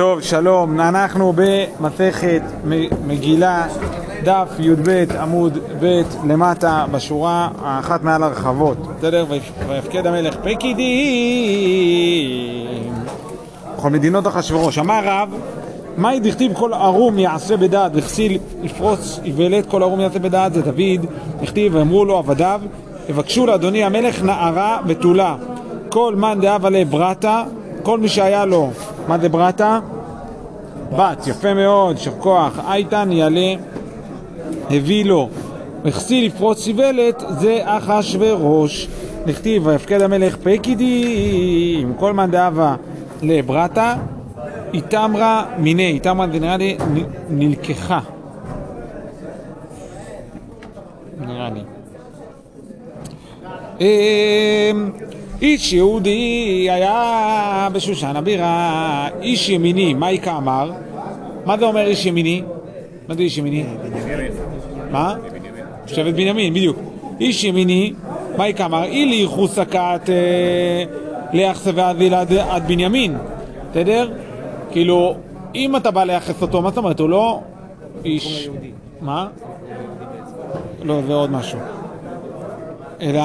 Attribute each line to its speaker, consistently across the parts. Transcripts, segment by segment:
Speaker 1: טוב, שלום, אנחנו במסכת מגילה, דף י"ב עמוד ב' למטה בשורה האחת מעל הרחבות, בסדר? ויפקד המלך פקידים. בכל מדינות אחשורוש. אמר רב, מהי דכתיב כל ערום יעשה בדעת? וכסיל יפרוץ איוולת כל ערום יעשה בדעת. זה דוד, דכתיב ואמרו לו עבדיו יבקשו לאדוני המלך נערה בתולה כל מאן דהבה לברתה כל מי שהיה לו, מה זה ברטה? בת, יפה מאוד, יישר כוח, אייתן יעלה, הביא לו. וכסיל לפרוץ איוולת זה אחשורוש. נכתיב ויפקד המלך פקידים, כל מאן דהבה לברטה, איתמרה מיני, איתמרה נראה לי נלקחה. נראה לי. איש יהודי היה בשושן הבירה, איש ימיני, מה איכה אמר? מה זה אומר איש ימיני? מה זה איש ימיני? מה? שבט בנימין, בדיוק. איש ימיני, מה איכה אמר? אילי ייחוס הכת ליחסה ועזיל עד בנימין, בסדר? כאילו, אם אתה בא ליחס אותו, מה זאת אומרת? הוא לא איש... מה? לא, זה עוד משהו. אלא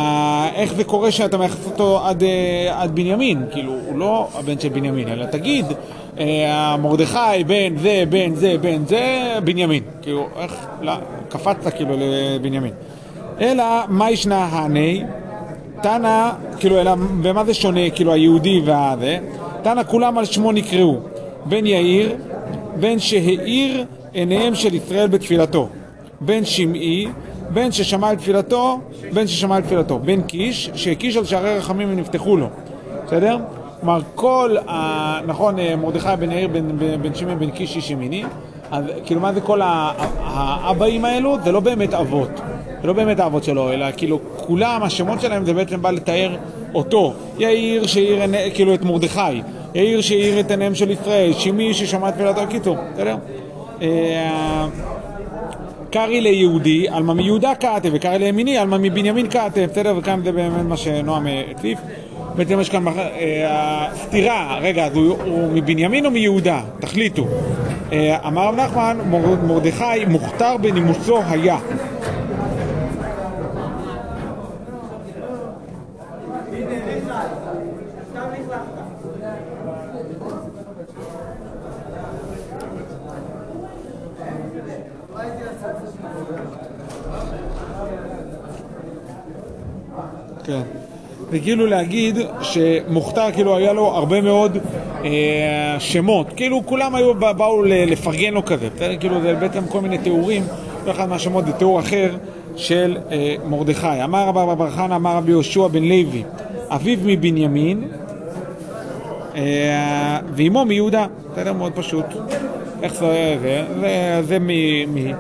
Speaker 1: איך זה קורה שאתה מייחס אותו עד, עד בנימין, כאילו הוא לא הבן של בנימין, אלא תגיד מרדכי בן זה, בן זה, בן זה, בנימין, כאילו איך, לא, קפצת כאילו לבנימין. אלא מה ישנה הני, תנא, כאילו אלא במה זה שונה, כאילו היהודי והזה, תנא כולם על שמו נקראו, בן יאיר, בן שהאיר עיניהם של ישראל בתפילתו, בן שמעי, בן ששמע את תפילתו, בן ששמע את תפילתו, בן קיש, שהקיש על שערי רחמים ונפתחו לו, בסדר? כלומר כל, ה... נכון, מרדכי בן יאיר, בן, שמעון, בן קיש, איש ימיני, אז כאילו מה זה כל האבאים האלו? זה לא באמת אבות, זה לא באמת האבות שלו, אלא כאילו כולם, השמות שלהם זה בעצם בא לתאר אותו, יאיר שהאיר כאילו את מרדכי, יאיר שהאיר את עיניהם של ישראל, שמעי ששמע את תפילתו, קיצור, בסדר? קרעי ליהודי, עלמא מיהודה קעתה, וקרעי לימיני, עלמא מבנימין קעתה, בסדר? וכאן זה באמת מה שנועם הציף. בעצם יש כאן סתירה, רגע, אז הוא, הוא מבנימין או מיהודה? תחליטו. אמר רב נחמן, מרדכי מוכתר בנימוסו היה. כן. וכאילו להגיד שמוכתר כאילו היה לו הרבה מאוד אה, שמות, כאילו כולם היו באו לפרגן לו כזה, כאילו זה בעצם כל מיני תיאורים, כל אחד מהשמות זה תיאור אחר של אה, מרדכי. אמר רבי בר חנא, אמר רבי יהושע בן לוי, אביו מבנימין אה, ואימו מיהודה, בסדר? מאוד פשוט. איך זה, זה, זה, זה מ... מ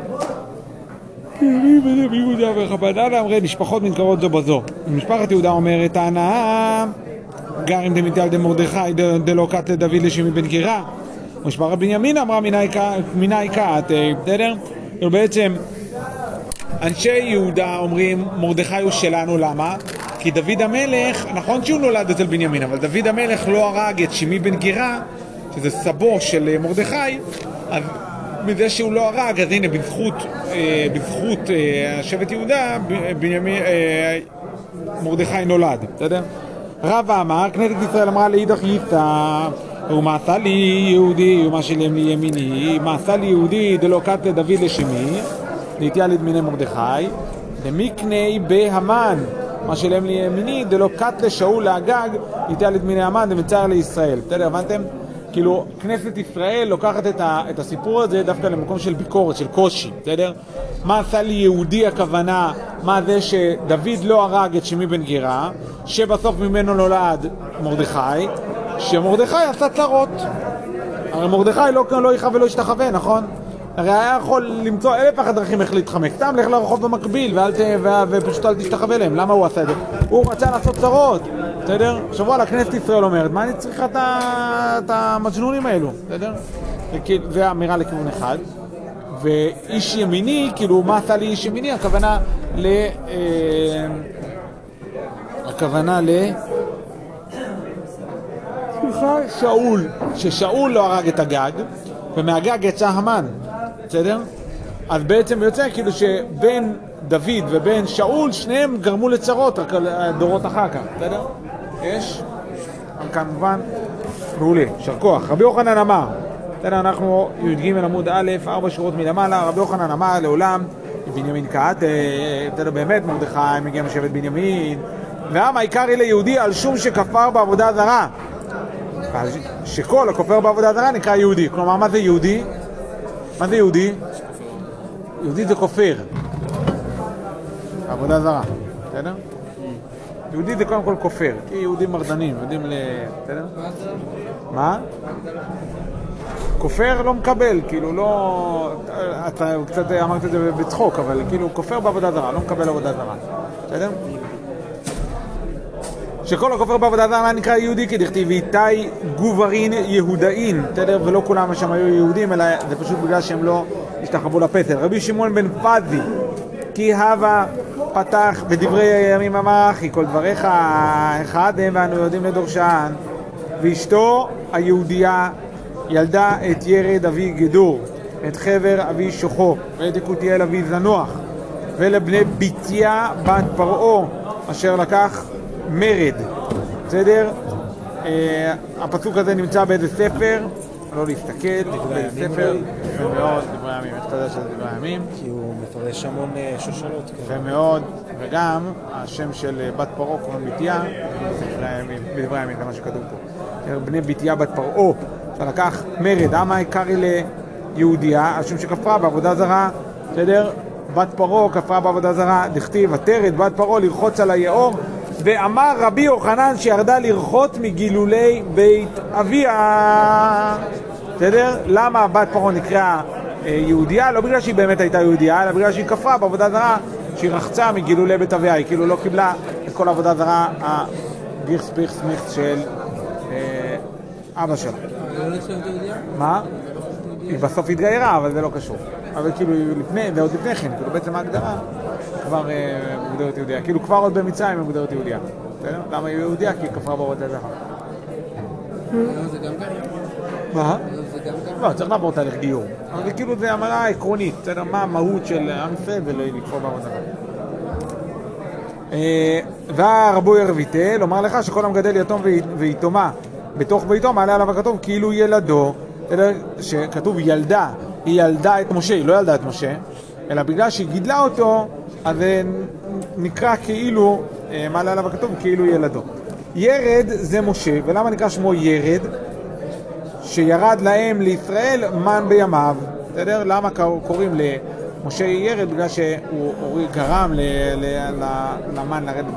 Speaker 1: ביהודה וחבדנה אמרי נשפחות מתקרבות זו בזו. משפחת יהודה אומרת הנאה גר עם דמיטל דמרדכי דלא קט לדוד לשמי בן גירה. משפחת בנימין אמרה מיני קט, בסדר? בעצם אנשי יהודה אומרים מרדכי הוא שלנו, למה? כי דוד המלך, נכון שהוא נולד אצל בנימין, אבל דוד המלך לא הרג את שמי בן גירה, שזה סבו של מרדכי, אז מזה שהוא לא הרג, אז הנה, בזכות, אה, בזכות אה, שבט יהודה, בנימין, אה, מרדכי נולד, בסדר? רבא אמר, כנסת ישראל אמרה לאידך ייתא, ומה עשה לי יהודי, ומה שילם לי ימיני, מה עשה לי יהודי דלא קט לדוד לשמי, נטייה לדמיני מרדכי, דמיקני בהמן, מה שילם לי ימיני, דלא קט לשאול לאגג, נטייה לדמיני המן, דמצער לישראל, בסדר, הבנתם? כאילו, כנסת ישראל לוקחת את, ה, את הסיפור הזה דווקא למקום של ביקורת, של קושי, בסדר? מה עשה לי יהודי הכוונה, מה זה שדוד לא הרג את שמי בן גירה, שבסוף ממנו נולד מרדכי, שמרדכי עשה צרות. הרי מרדכי לא, לא יכאב ולא ישתחווה, נכון? הרי היה יכול למצוא אלף אחת דרכים איך להתחמק, סתם לך לרחוב במקביל ואל ת, ו, ופשוט אל תשתחווה להם, למה הוא עשה את זה? הוא רצה לעשות צרות, בסדר? עכשיו וואלה, כנסת ישראל אומרת, מה אני צריכה את המג'נונים האלו, בסדר? זה אמירה לכיוון אחד. ואיש ימיני, כאילו, מה עשה לי איש ימיני? הכוונה ל... אה, הכוונה ל... סליחה, שאול, ששאול לא הרג את הגג, ומהגג יצא המן, בסדר? אז בעצם יוצא כאילו שבין דוד ובין שאול, שניהם גרמו לצרות, רק על הדורות אחר כך, בסדר? יש? כמובן, מעולה, יישר כוח. רבי יוחנן אמר, בסדר, אנחנו י"ג עמוד א', ארבע שורות מלמעלה, רבי יוחנן אמר לעולם, בנימין קהת, בסדר, באמת, מרדכי מגיע משבט בנימין, והעם העיקרי ליהודי על שום שכפר בעבודה זרה. שכל הכופר בעבודה זרה נקרא יהודי. כלומר, מה זה יהודי? מה זה יהודי? יהודי זה כופר. עבודה זרה, בסדר? יהודי זה קודם כל כופר, כי יהודים מרדנים, יודעים ל... בסדר? מה? כופר לא מקבל, כאילו לא... אתה קצת אמרת את זה בצחוק, אבל כאילו כופר בעבודה זרה, לא מקבל עבודה זרה, בסדר? שכל הכופר בעבודה זרה נקרא יהודי כדכתיב איתי גוברין יהודאין, בסדר? ולא כולם שם היו יהודים, אלא זה פשוט בגלל שהם לא השתחוו לפסל. רבי שמעון בן פזי, כי הווה פתח בדברי הימים אמר אחי, כל דבריך אחד הם ואנו יודעים לדורשן, ואשתו היהודייה ילדה את ירד אבי גדור, את חבר אבי שוחו, ואת יקותיאל אבי זנוח, ולבני בתיה בת פרעה, אשר לקח מרד, בסדר? אה, הפסוק הזה נמצא באיזה ספר, לא להסתכל, באיזה ספר, יפה מאוד, דברי הימים, איך אתה יודע שזה דברי הימים?
Speaker 2: כי הוא מפרש המון אה, שושלות.
Speaker 1: יפה מאוד, וגם השם של אה, בת פרעה קוראים בתיה, בדברי הימים, זה מה שכתוב פה. בני בתיה בת פרעה, שלקח מרד, עמה העיקרי ליהודייה, על שם שכפרה בעבודה זרה, בסדר? בת פרעה כפרה בעבודה זרה, דכתיב, עטרת בת פרעה לרחוץ על היאור, ואמר רבי יוחנן שירדה לרחות מגילולי בית אביה. בסדר? למה בת פרעה נקראה יהודייה? לא בגלל שהיא באמת הייתה יהודייה, אלא בגלל שהיא כפרה בעבודה זרה, שהיא רחצה מגילולי בית אביה, היא כאילו לא קיבלה את כל העבודה זרה הגירס פיכס מיכס של אבא שלה. מה? היא בסוף התגיירה, אבל זה לא קשור. אבל כאילו לפני, זה עוד לפני כן, כאילו בעצם ההגדרה כבר מוגדרת יהודיה. כאילו כבר עוד במצרים היא מוגדרת יהודיה. בסדר? למה היא יהודיה? כי היא כפרה
Speaker 3: גם גם?
Speaker 1: מה? לא, צריך לעבור תהליך גיור. אבל כאילו זה אמרה עקרונית, בסדר? מה המהות של עם ישראל ולא לקפוא בעבודה זרה. והרבו ירביטל, לומר לך שכל המגדל יתום ויתומה בתוך ביתו מעלה עליו הכתוב כאילו ילדו, שכתוב ילדה, היא ילדה את משה, היא לא ילדה את משה, אלא בגלל שהיא גידלה אותו, אז זה נקרא כאילו, מעלה עליו הכתוב כאילו ילדו. ירד זה משה, ולמה נקרא שמו ירד? שירד להם לישראל מן בימיו, בסדר? למה קוראים למשה ירד? בגלל שהוא גרם למן לרדת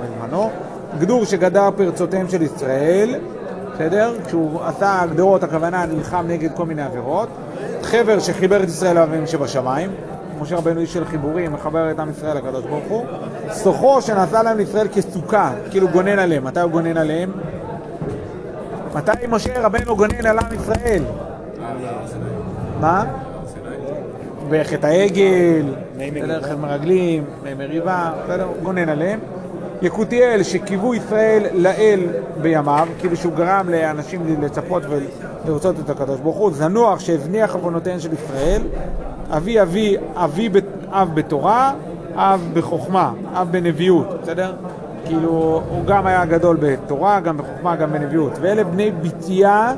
Speaker 1: בזמנו. גדור שגדר פרצותיהם של ישראל, בסדר? כשהוא עשה גדרות, הכוונה נלחם נגד כל מיני עבירות. חבר שחיבר את ישראל לאביהם שבשמיים. משה רבנו איש של חיבורים, מחבר את עם ישראל לקדוש ברוך הוא. סוחו שנעשה להם לישראל כסוכה, כאילו גונן עליהם. מתי הוא גונן עליהם? מתי משה רבנו גונן על עם ישראל? מה? בחטא העגל, כלל מרגלים, מריבה, בסדר? גונן עליהם. יקותיאל שקיוו ישראל לאל בימיו, כאילו שהוא גרם לאנשים לצפות ולרצות את הקדוש ברוך הוא, זנוח שהזניח עוונותיהן של ישראל, אבי אבי אבי אב בתורה, אב בחוכמה, אב בנביאות, בסדר? כאילו הוא גם היה גדול בתורה, גם בחוכמה, גם בנביאות. ואלה בני בתיה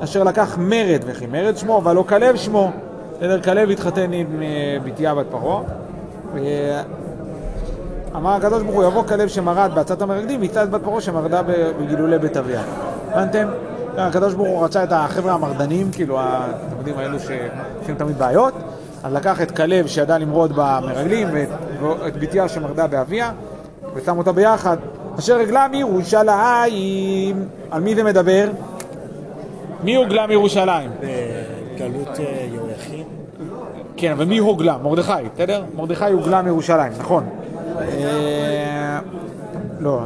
Speaker 1: אשר לקח מרד, וכי מרד שמו, אבל לא כלב שמו. בסדר, כלב התחתן עם בתיה בת פרעה. אמר הקדוש ברוך הוא, יבוא כלב שמרד בעצת המרגלים, ויצא את בת פרעה שמרדה בגילולי בית אביה. הבנתם? הקדוש ברוך הוא רצה את החבר'ה המרדנים, כאילו, אתם יודעים, האלו שעושים תמיד בעיות, אז לקח את כלב שידע למרוד במרגלים, ואת בתיה שמרדה באביה, ושם אותה ביחד. אשר רגלה מירושלים. על מי זה מדבר? מי הוגלה מירושלים?
Speaker 2: בגלות יהויכין.
Speaker 1: כן, אבל מי הוגלה? מרדכי, בסדר? מרדכי הוגלה מירושלים, נכון. לא.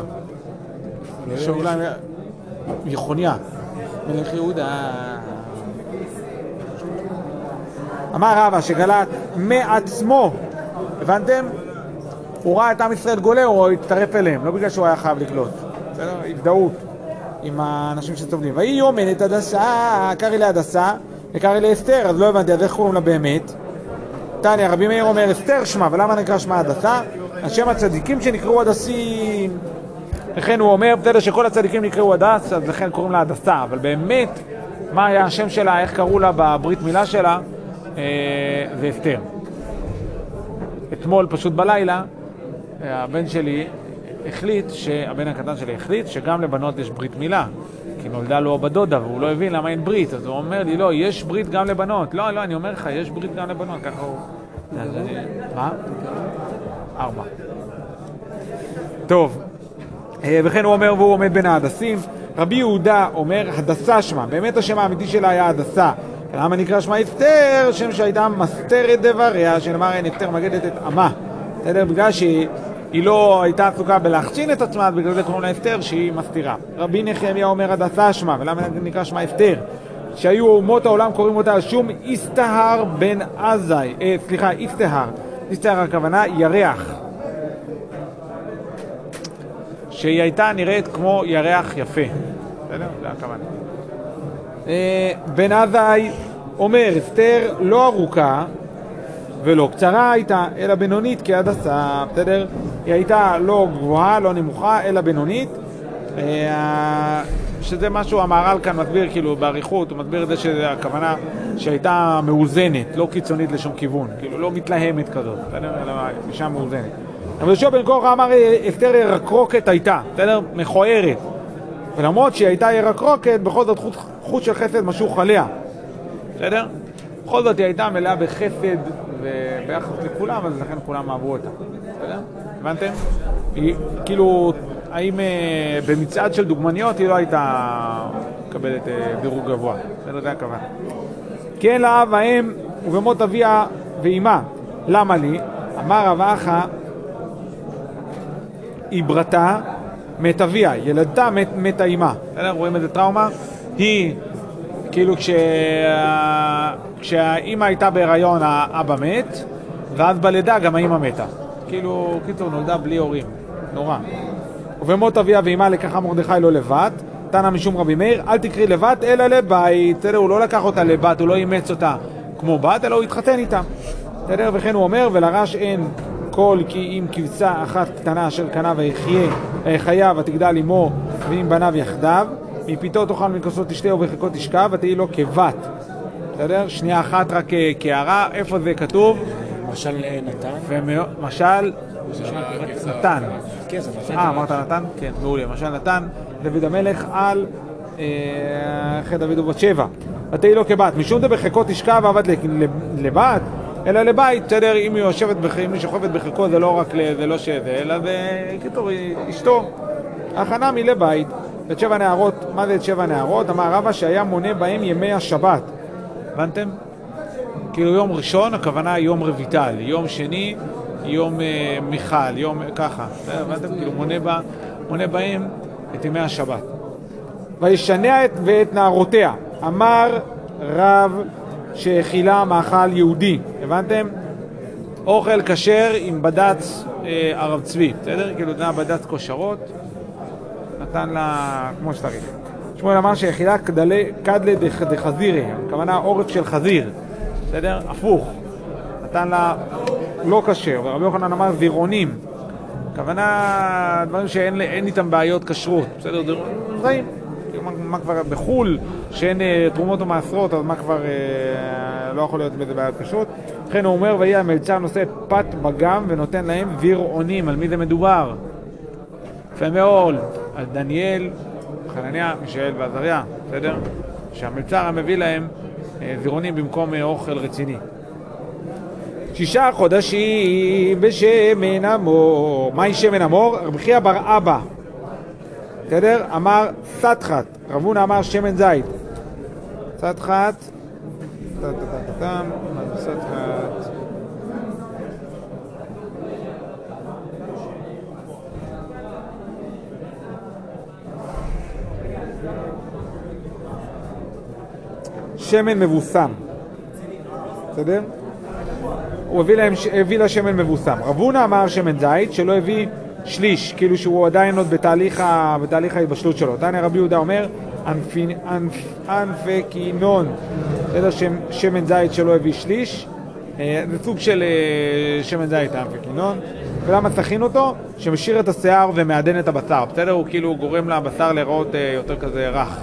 Speaker 1: שהוגלה מיכוניה. מלך יהודה. אמר רבא שגלת מעצמו, הבנתם? הוא ראה את עם ישראל גולה, הוא הצטרף אליהם, לא בגלל שהוא היה חייב לגלות. בסדר? הזדהות. עם האנשים שסובלים. והיא אומנת הדסה, קרעי להדסה וקרעי לאסתר, אז לא הבנתי, אז איך קוראים לה באמת? תניא, רבי מאיר אומר אסתר שמה, ולמה נקרא שמה הדסה? על שם הצדיקים שנקראו הדסים. לכן הוא אומר, בסדר שכל הצדיקים נקראו הדס, אז לכן קוראים לה הדסה, אבל באמת, מה היה השם שלה, איך קראו לה בברית מילה שלה, אה, זה אסתר. אתמול, פשוט בלילה, הבן שלי החליט, הבן הקטן שלי החליט שגם לבנות יש ברית מילה. כי נולדה לו בת דודה והוא לא הבין למה אין ברית, אז הוא אומר לי, לא, יש ברית גם לבנות. לא, לא, אני אומר לך, יש ברית גם לבנות, ככה הוא... מה? ארבע. טוב, אה, וכן הוא אומר, והוא עומד בין ההדסים. רבי יהודה אומר, הדסה שמה, באמת השם האמיתי שלה היה הדסה. למה נקרא שמה אסתר? שם שהייתה מסתרת דבריה, שנאמר אין אסתר מגדת את עמה. בסדר? בגלל שהיא היא לא הייתה עסוקה בלהחצין את עצמה, אז בגלל זה קוראים לה אסתר, שהיא מסתירה. רבי נחמיה אומר הדסה שמה, ולמה נקרא שמה אסתר? שהיו אומות העולם קוראים אותה על שום איסתהר בן עזאי, אה, סליחה, איסתהר. איסתהר הכוונה ירח. שהיא הייתה נראית כמו ירח יפה. בסדר? זה הכוונה. אה, בן עזאי אומר, אסתר לא ארוכה ולא קצרה הייתה, אלא בינונית כהדסה, בסדר? היא הייתה לא גבוהה, לא נמוכה, אלא בינונית. אה, שזה משהו, המהר"ל כאן מסביר, כאילו, באריכות, הוא מסביר את זה שהכוונה שהייתה מאוזנת, לא קיצונית לשום כיוון, כאילו, לא מתלהמת כזאת, בסדר? אלא אישה מאוזנת. אבל יהושע בן קורח אמר, אסתר ירקרוקת הייתה, בסדר? מכוערת. ולמרות שהיא הייתה ירקרוקת, בכל זאת חוט, חוט של חסד משוך עליה, בסדר? בכל זאת היא הייתה מלאה בחסד וביחס לכולם, אז לכן כולם אהבו אותה, בסדר? הבנתם? היא כאילו, האם אה, במצעד של דוגמניות היא לא הייתה מקבלת אה, דירוג גבוה, בסדר? זה הכוונה. כן לאב האם ובמות אביה ואימה, למה לי? אמר רב אחא עברתה מת אביה, ילדתה מת, מתה אימה. בסדר? רואים איזה טראומה? היא, כאילו כשה... כשהאימא הייתה בהיריון האבא מת, ואז בלידה גם האימא מתה. כאילו, קיצור, נולדה בלי הורים. נורא. ובמות אביה ואימה לקחה מרדכי לא לבת, תנא משום רבי מאיר, אל תקרי לבת אלא לבית. בסדר? הוא לא לקח אותה לבת, הוא לא אימץ אותה כמו בת, אלא הוא התחתן איתה. בסדר? וכן הוא אומר, ולרש אין כל כי אם כבשה אחת קטנה אשר קנה ויחיה, ויחיה ותגדל עמו ועם בניו יחדיו, מפיתו תאכל מכוסות תשתה ובחיקות תשכב ותהי לו כבת. בסדר? שנייה אחת רק אה, כהערה, איפה זה כתוב?
Speaker 2: למשל אה, נתן,
Speaker 1: משל נתן.
Speaker 2: כן, זה.
Speaker 1: אה, אמרת נתן? כן, מעולה. משל נתן דוד המלך על אה, אחרי דוד ובת שבע. ותהי לו כבת. משום דבחיקו תשכב עבד לבת, אלא לבית. בסדר, אם היא יושבת, אם היא שוכבת בחיקו זה לא רק, זה לא שזה, אלא זה, היא אשתו. הכנה מלבית. את שבע נערות, מה זה את שבע נערות? אמר רבא שהיה מונה בהם ימי השבת. הבנתם? כאילו יום ראשון, הכוונה יום רויטל, יום שני, יום אה, מיכל, יום ככה? הבנתם? כאילו מונה, בה, מונה בהם את ימי השבת. וישנע את ואת נערותיה, אמר רב שהאכילה מאכל יהודי, הבנתם? אוכל כשר עם בד"ץ אה, הרב צבי, בסדר? כאילו זה היה בד"ץ כושרות, נתן לה כמו שצריך. שמואל אמר שהאכילה כדלי- כדלי דח- דחזירי, הכוונה עורף של חזיר, בסדר? הפוך. נתן לה לא כשר, ורבי יוחנן אמר זירעונים. הכוונה דברים שאין אין איתם בעיות כשרות, בסדר? זרעים. כאילו, מה, מה כבר, בחו"ל, שאין אה, תרומות או מעשרות, אז מה כבר אה, לא יכול להיות בזה בעיית כשרות? לכן הוא אומר, ויהי המלצר נושא פת בגם ונותן להם וירעונים. על מי זה מדובר? יפה מאוד, על דניאל, חנניה, מישאל ועזריה, בסדר? שהמלצר היה מביא להם אה, זירעונים במקום אה, אוכל רציני. שישה חודשים בשמן המור. מהי שמן המור? רבי חייא בר אבא, בסדר? אמר סטחת, רב הונא אמר שמן זית. סטחת, סטחת? שמן מבוסם, בסדר? הוא הביא, להם, הביא לה שמן מבוסם. רב הונא אמר שמן זית, שלא הביא שליש, כאילו שהוא עדיין עוד בתהליך, בתהליך ההתבשלות שלו. תניא רבי יהודה אומר, אנפקינון, שם- שמן זית שלא הביא שליש, אה, זה סוג של אה, שמן זית האנפקינון. ולמה תכין אותו? שמשאיר את השיער ומעדן את הבשר, בסדר? הוא כאילו גורם לבשר להיראות אה, יותר כזה רך.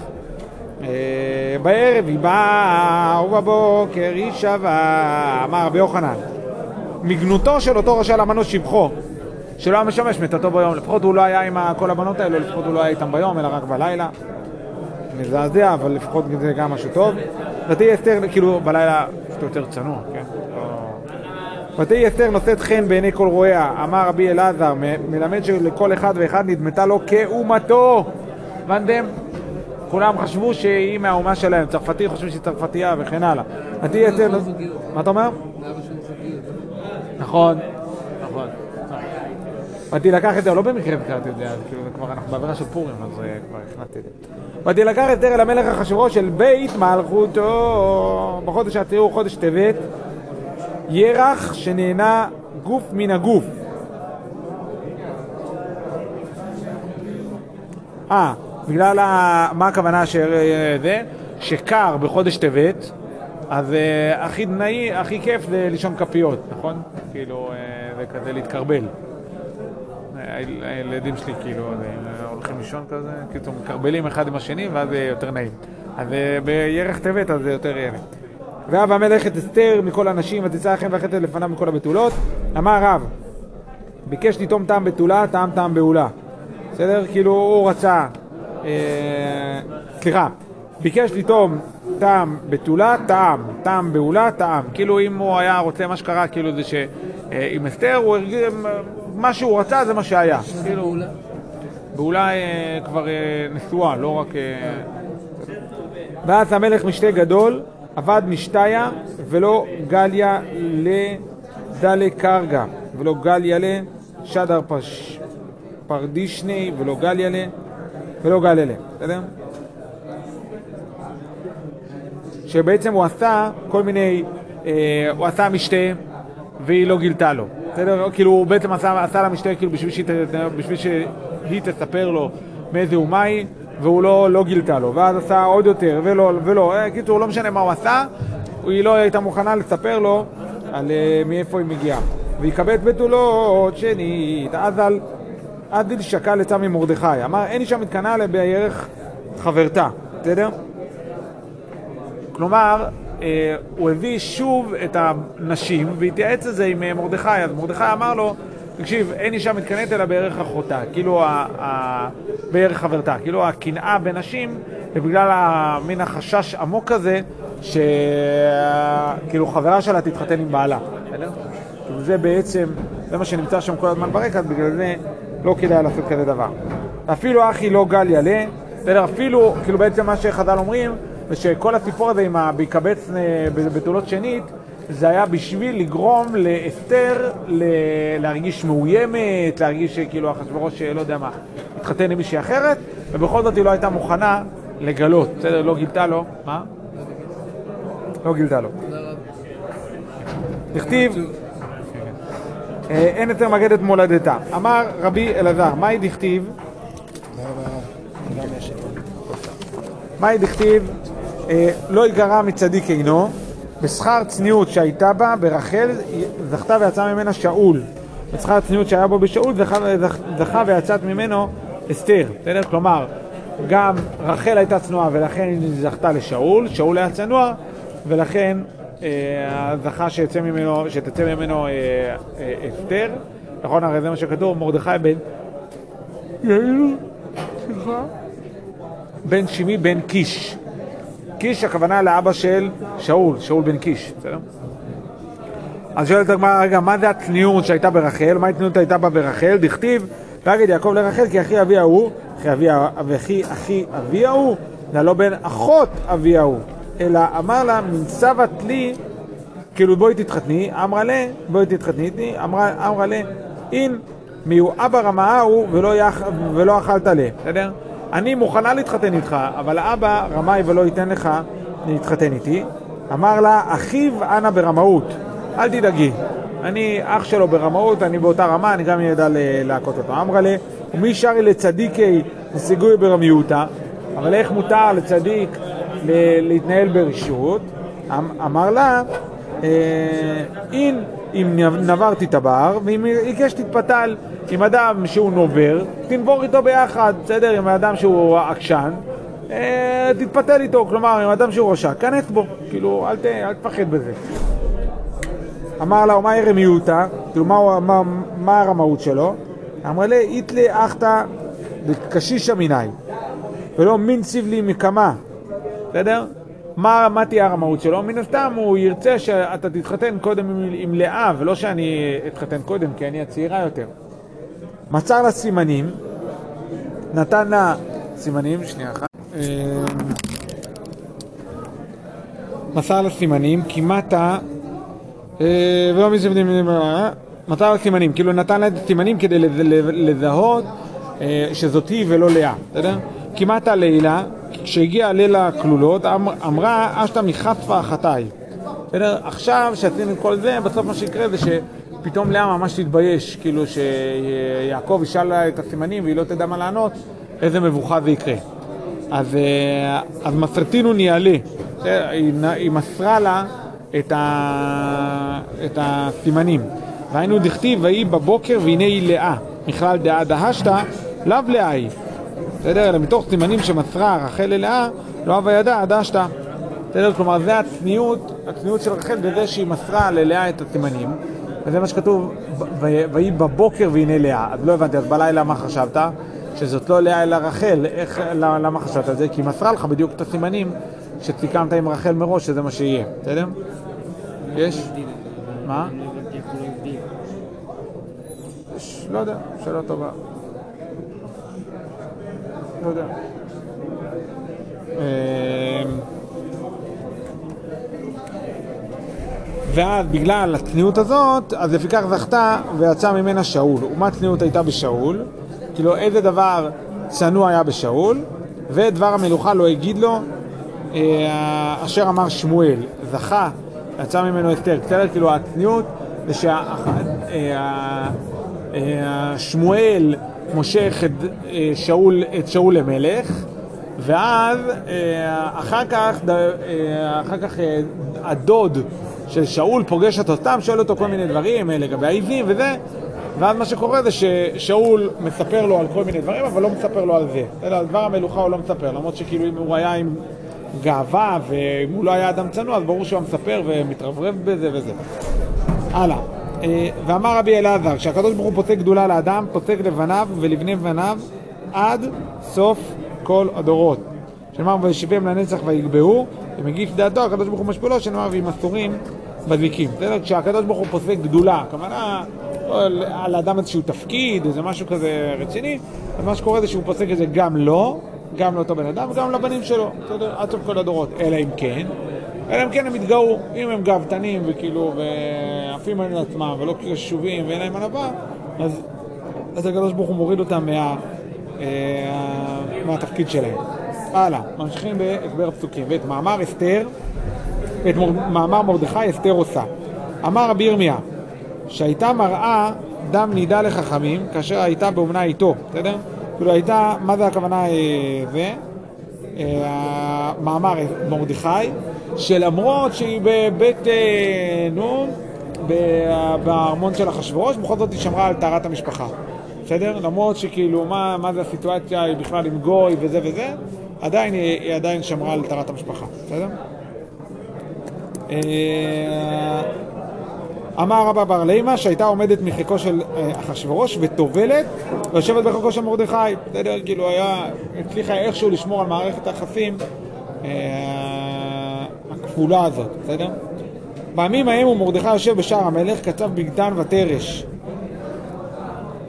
Speaker 1: אה, בערב היא באה ובבוקר היא שבה, אמר רבי יוחנן. מגנותו של אותו רשע למנות שבחו, שלא היה משמש מיתתו ביום. לפחות הוא לא היה עם כל הבנות האלו, לפחות הוא לא היה איתם ביום, אלא רק בלילה. מזעזע, אבל לפחות זה גם משהו טוב. ותהי אסתר, כאילו, בלילה קצת יותר צנוע, כן? לא- ותהי אסתר נושאת חן בעיני כל רואיה, אמר רבי אלעזר, מלמד שלכל אחד ואחד נדמתה לו כאומתו. הבנתם? כולם חשבו שהיא מהאומה שלהם, צרפתי חושבים שהיא צרפתייה וכן הלאה. אסתר...
Speaker 3: לא.
Speaker 1: מה אתה אומר? נכון, נכון. באתי לקח את זה, לא במקרה הזכרתי את כאילו זה כבר אנחנו בעבירה של פורים, אז אה, כבר הכנסתי את זה. באתי לקח את אל המלך אחשוורוש של בית מלכותו בחודש הוא חודש טבת, ירח שנהנה גוף מן הגוף. אה, בגלל ה... מה הכוונה ש... זה? שקר בחודש טבת, אז אה, הכי נאי, הכי כיף זה לישון כפיות, נכון? כאילו, אה, זה כזה להתקרבל. אה, היל- הילדים שלי כאילו הולכים לישון כזה, כאילו מקרבלים אחד עם השני ואז זה יותר נעים. אז אה, בירך טבת אז זה יותר יהיה. ואהב המלך את אסתר מכל הנשים ותצא לכם והחטא לפניו מכל הבתולות. אמר רב, ביקש לטעום טעם בתולה, טעם טעם בעולה. בסדר? כאילו הוא רצה, אה, סליחה, ביקש לטעום טעם בתולה, טעם, טעם בעולה, טעם. כאילו אם הוא היה רוצה, מה שקרה, כאילו זה שעם אסתר, הוא הרגיש, מה שהוא רצה זה מה שהיה. כאילו. בעולה אה, כבר אה, נשואה, לא רק... אה, ואז המלך משתה גדול, עבד משתיה, ולא גליה לדלה קרגה, ולא גליה לשדר. פרדישני, ולא גליה ל... ולא גליה ל... בסדר? שבעצם הוא עשה כל מיני, אה, הוא עשה משתה והיא לא גילתה לו. בסדר? כאילו הוא בעצם עשה, עשה לה משתה כאילו בשביל שהיא, בשביל שהיא תספר לו מאיזה אומה היא, והוא לא, לא גילתה לו. ואז עשה עוד יותר, ולא, ולא. אה, קיצור, לא משנה מה הוא עשה, היא לא הייתה מוכנה לספר לו על אה, מאיפה היא מגיעה. ויקבץ בתולות שנית, אז על עד דיל שקל יצא ממרדכי. אמר, אין אישה מתקנאה לה בערך חברתה. בסדר? כלומר, אה, הוא הביא שוב את הנשים והתייעץ על זה עם אה, מרדכי, אז מרדכי אמר לו, תקשיב, אין אישה מתקנאת אלא בערך אחותה, כאילו, ה, ה, בערך חברתה, כאילו הקנאה בנשים זה בגלל מין החשש עמוק הזה, שכאילו חברה שלה תתחתן עם בעלה? כאילו זה בעצם, זה מה שנמצא שם כל הזמן ברקע, בגלל זה לא כדאי לעשות כזה דבר. אפילו אחי לא גל יעלה, בסדר? אפילו, כאילו בעצם מה שחז"ל אומרים, זה שכל הסיפור הזה עם ה"ביקבץ אה, בתולות שנית", זה היה בשביל לגרום לאסתר ל- להרגיש מאוימת, להרגיש שכאילו אחשוורוש, אה, לא יודע מה, התחתן עם מישהי אחרת, ובכל זאת היא לא הייתה מוכנה לגלות, בסדר? לא גילתה לו. מה? לא גילתה לו. אה, אין יותר מגד את מולדתה. אמר רבי אלעזר, מהי דכתיב? מהי דכתיב? אה, לא ייגרע מצדיק עינו, בשכר צניעות שהייתה בה ברחל זכתה ויצאה ממנה שאול. בשכר הצניעות שהיה בו בשאול זכה, זכ- זכה ויצאת ממנו אסתר. בסדר? כלומר, גם רחל הייתה צנועה ולכן היא זכתה לשאול, שאול היה צנוע ולכן אה, זכה שיצא ממנו, שתצא ממנו אה, אה, אסתר. נכון? הרי זה מה שכתוב, מרדכי בן יאיר, סליחה. בן שימי בן קיש. קיש הכוונה לאבא של שאול, שאול בן קיש, בסדר? אז שואלת הגמרא, רגע, מה זה הצניעות שהייתה ברחל? מה הצניעות הייתה בה ברחל? דכתיב, ויגד יעקב לרחל כי אחי אבי ההוא, אחי אבי ה- וכי אחי אבי ההוא, זה לא בן אחות אבי ההוא, אלא אמר לה, מנצבת לי, כאילו בואי תתחתני, אמרה לה, בואי תתחתני אמרה, אמרה לה, אין, מיהו אבא רמאה הוא ולא, יח, ולא אכלת לה, בסדר? אני מוכנה להתחתן איתך, אבל האבא רמאי ולא ייתן לך להתחתן איתי. אמר לה, אחיו אנא ברמאות. אל תדאגי, אני אח שלו ברמאות, אני באותה רמה, אני גם אדע ל- להכות אותו. אמרה לה, ומי שרי לצדיקי נסיגוי ברמיותא, אבל איך מותר לצדיק להתנהל ברשות? אמ- אמר לה, אה, אין אם נברתי תבר, ואם עיקש תתפתל. עם אדם שהוא נובר, תנבור איתו ביחד, בסדר? עם אדם שהוא עקשן, אה, תתפתל איתו, כלומר, עם אדם שהוא רשע, כנס בו, כאילו, אל, ת, אל תפחד בזה. אמר לה, ומה ירמיותא? כאילו, מה, מה, מה הרמאות שלו? אמרה לה, איתלי אחתא בקשישא מיני, ולא מין סיבלי מקמה, בסדר? מה, מה תהיה הרמאות שלו? מן הסתם הוא ירצה שאתה תתחתן קודם עם, עם לאה, ולא שאני אתחתן קודם, כי אני הצעירה יותר. מצר לה סימנים, נתן לה סימנים, שנייה אחת. אה, מסר לה סימנים, כמעט ולא מי שבדים, מסר לה סימנים, כאילו נתן לה את הסימנים כדי לז- לזהות אה, שזאת היא ולא לאה, בסדר? כמעט הלילה, כשהגיעה לילה כלולות, אמ- אמרה אשתא מחטפה החטאי. בסדר? עכשיו שעשינו את כל זה, בסוף מה שיקרה זה שפתאום לאה ממש תתבייש, כאילו שיעקב ישאל לה את הסימנים והיא לא תדע מה לענות, איזה מבוכה זה יקרה. אז, אה, אז מסרטינו בסדר? היא היא מסרה לה את, ה, את הסימנים. והיינו דכתיב, ויהי בבוקר והנה היא לאה, מכלל דעה דהשתא, לאו לאה היא. בסדר? אלא מתוך סימנים שמסרה רחל ללאה, לא הווה ידע דשתא. בסדר? כלומר, זה הצניעות, הצניעות של רחל בזה שהיא מסרה ללאה את הסימנים, וזה מה שכתוב, ויהי בבוקר והנה לאה. אז לא הבנתי, אז בלילה מה חשבת? שזאת לא לאה אלא רחל. איך, למה, חשבת על זה? כי היא מסרה לך בדיוק את הסימנים שסיכמת עם רחל מראש שזה מה שיהיה, בסדר? יש? מה? ש- לא יודע, שאלה טובה. יודע. אמ, ואז בגלל הצניעות הזאת, אז לפיכך זכתה ויצא ממנה שאול. ומה צניעות הייתה בשאול? כאילו איזה דבר צנוע היה בשאול, ודבר המלוכה לא הגיד לו, אה, אשר אמר שמואל, זכה, יצא ממנו אסתר. בסדר? כאילו הצניעות זה ששמואל מושך את אה, שאול, את שאול למלך, ואז אה, אחר כך, אה, אחר כך הדוד של שאול פוגש אותו סתם, שואל אותו כל מיני דברים לגבי העיזים וזה, ואז מה שקורה זה ששאול מספר לו על כל מיני דברים, אבל לא מספר לו על זה. על דבר המלוכה הוא לא מספר, למרות שכאילו אם הוא היה עם גאווה ואם הוא לא היה אדם צנוע, אז ברור שהוא היה מספר ומתרברב בזה וזה. הלאה. אה, ואמר רבי אלעזר, כשהקדוש ברוך הוא פוסק גדולה לאדם, פוסק לבניו ולבני בניו עד סוף כל הדורות. שנאמר וישבם לנצח ויגבהו, ומגיש דעתו, הקדוש ברוך הוא משפיע לו, שנאמר ועם אסורים בדליקים. בסדר? כשהקדוש ברוך הוא פוסק גדולה, הכוונה לא על- האדם איזשהו תפקיד, איזה משהו כזה רציני, אז מה שקורה זה שהוא פוסק את זה גם לו, גם לאותו בן אדם וגם לבנים שלו, בסדר? עד סוף כל הדורות. אלא אם כן, אלא אם כן הם יתגאו, אם הם גאוותנים וכאילו, ועפים על עצמם ולא קשובים ואין להם ענווה, אז, אז הקדוש ברוך הוא מוריד אותם מה, אה, מהתפקיד שלהם. הלאה, ממשיכים בהסבר הפסוקים. ואת מאמר אסתר, את מור, מאמר מרדכי אסתר עושה. אמר רבי ירמיה, שהייתה מראה דם נידה לחכמים כאשר הייתה באומנה איתו, בסדר? כאילו הייתה, מה זה הכוונה אה, זה? אה, מאמר מרדכי, שלמרות שהיא בבית, אה, נו, ב- בארמון של אחשוורוש, בכל זאת היא שמרה על טהרת המשפחה. בסדר? למרות שכאילו, מה, מה זה הסיטואציה, היא בכלל עם גוי וזה וזה, עדיין היא, היא עדיין שמרה על טהרת המשפחה. בסדר? אמר רבא בר לימה שהייתה עומדת מחיקו של אה, אחשוורוש וטובלת ויושבת בחיקו של מרדכי. בסדר? כאילו היה, הצליחה איכשהו לשמור על מערכת היחסים אה, הכפולה הזאת, בסדר? בימים ההם ומרדכי יושב בשער המלך, כתב בגדן ותרש.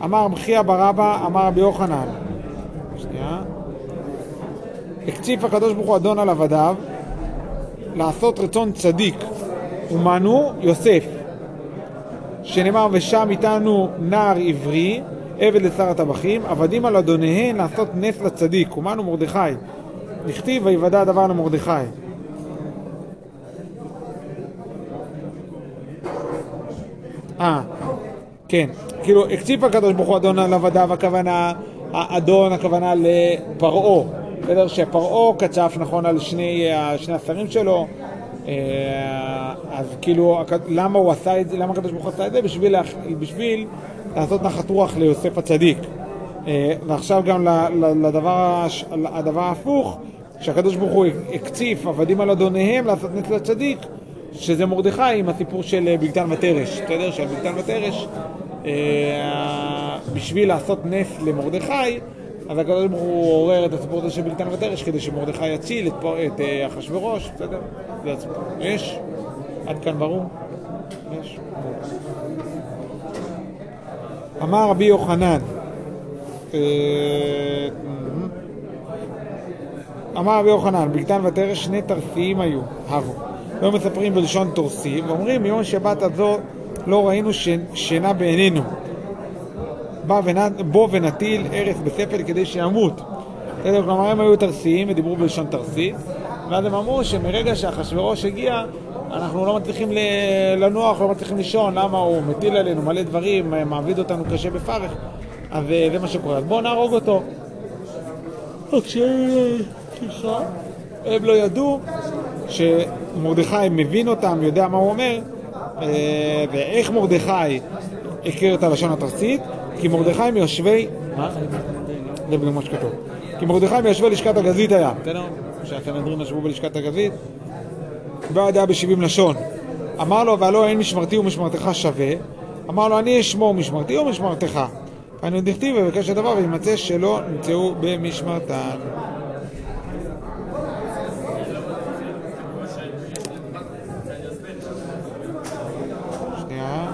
Speaker 1: אמר חייא ברבא, אמר רבי יוחנן. שנייה. הקציף הקדוש ברוך הוא אדון על עבדיו לעשות רצון צדיק. ומנו יוסף. שנאמר ושם איתנו נער עברי, עבד לשר הטבחים, עבדים על אדוניהן לעשות נס לצדיק, ומנו מרדכי. נכתיב ויוודע הדבר למרדכי. אה, כן. כאילו, הקציף הקדוש ברוך הוא אדון על עבדיו, הכוונה, האדון, הכוונה לפרעה. בסדר? שפרעה קצף, נכון, על שני, אה, שני השרים שלו. אה, אז כאילו, למה הוא עשה את זה, למה הקדוש ברוך הוא עשה את זה? בשביל, בשביל לעשות נחת רוח ליוסף הצדיק. אה, ועכשיו גם לדבר הדבר ההפוך, שהקדוש ברוך הוא הקציף עבדים על אדוניהם לעשות נס לצדיק, שזה מרדכי עם הסיפור של אה, בגתן ותרש, בסדר? של בגתן ותרש, בשביל לעשות נס למרדכי, אז הקדוש ברוך הוא עורר את הסיפור הזה של בגתן ותרש כדי שמרדכי יציל את, אה, אחשוורוש, בסדר? זה הסיפור. יש? עד כאן ברור? יש. אמר רבי יוחנן, אה, אמר רבי יוחנן, בגתן ותרש שני תרסיים היו, הבו. היו מספרים בלשון תורסי, ואומרים, מיום השבת הזו לא ראינו שינה בעינינו. בוא ונטיל ארץ בספל כדי שימות. בסדר? כלומר, הם היו תרסיים ודיברו בלשון תרסית, ואז הם אמרו שמרגע שאחשוורוש הגיע, אנחנו לא מצליחים לנוח, לא מצליחים לישון, למה הוא מטיל עלינו מלא דברים, מעביד אותנו קשה בפרך, אז אה, זה מה שקורה. אז בואו נהרוג אותו. סליחה, הם לא ידעו שמרדכי מבין אותם, יודע מה הוא אומר, אה, ואיך מרדכי הכיר את הלשון התרסית? כי מרדכי מיושבי... מה? זה בדיוק מה שכתוב. כי מרדכי מיושבי לשכת הגזית היה, בסדר? שהסנהדרין ישבו בלשכת הגזית, ועד בשבעים לשון. אמר לו, והלא אין משמרתי ומשמרתך שווה. אמר לו, אני אשמור משמרתי ומשמרתך. ואני עוד דכתיב ובקש הדבר וימצא שלא נמצאו במשמרתן. שנייה.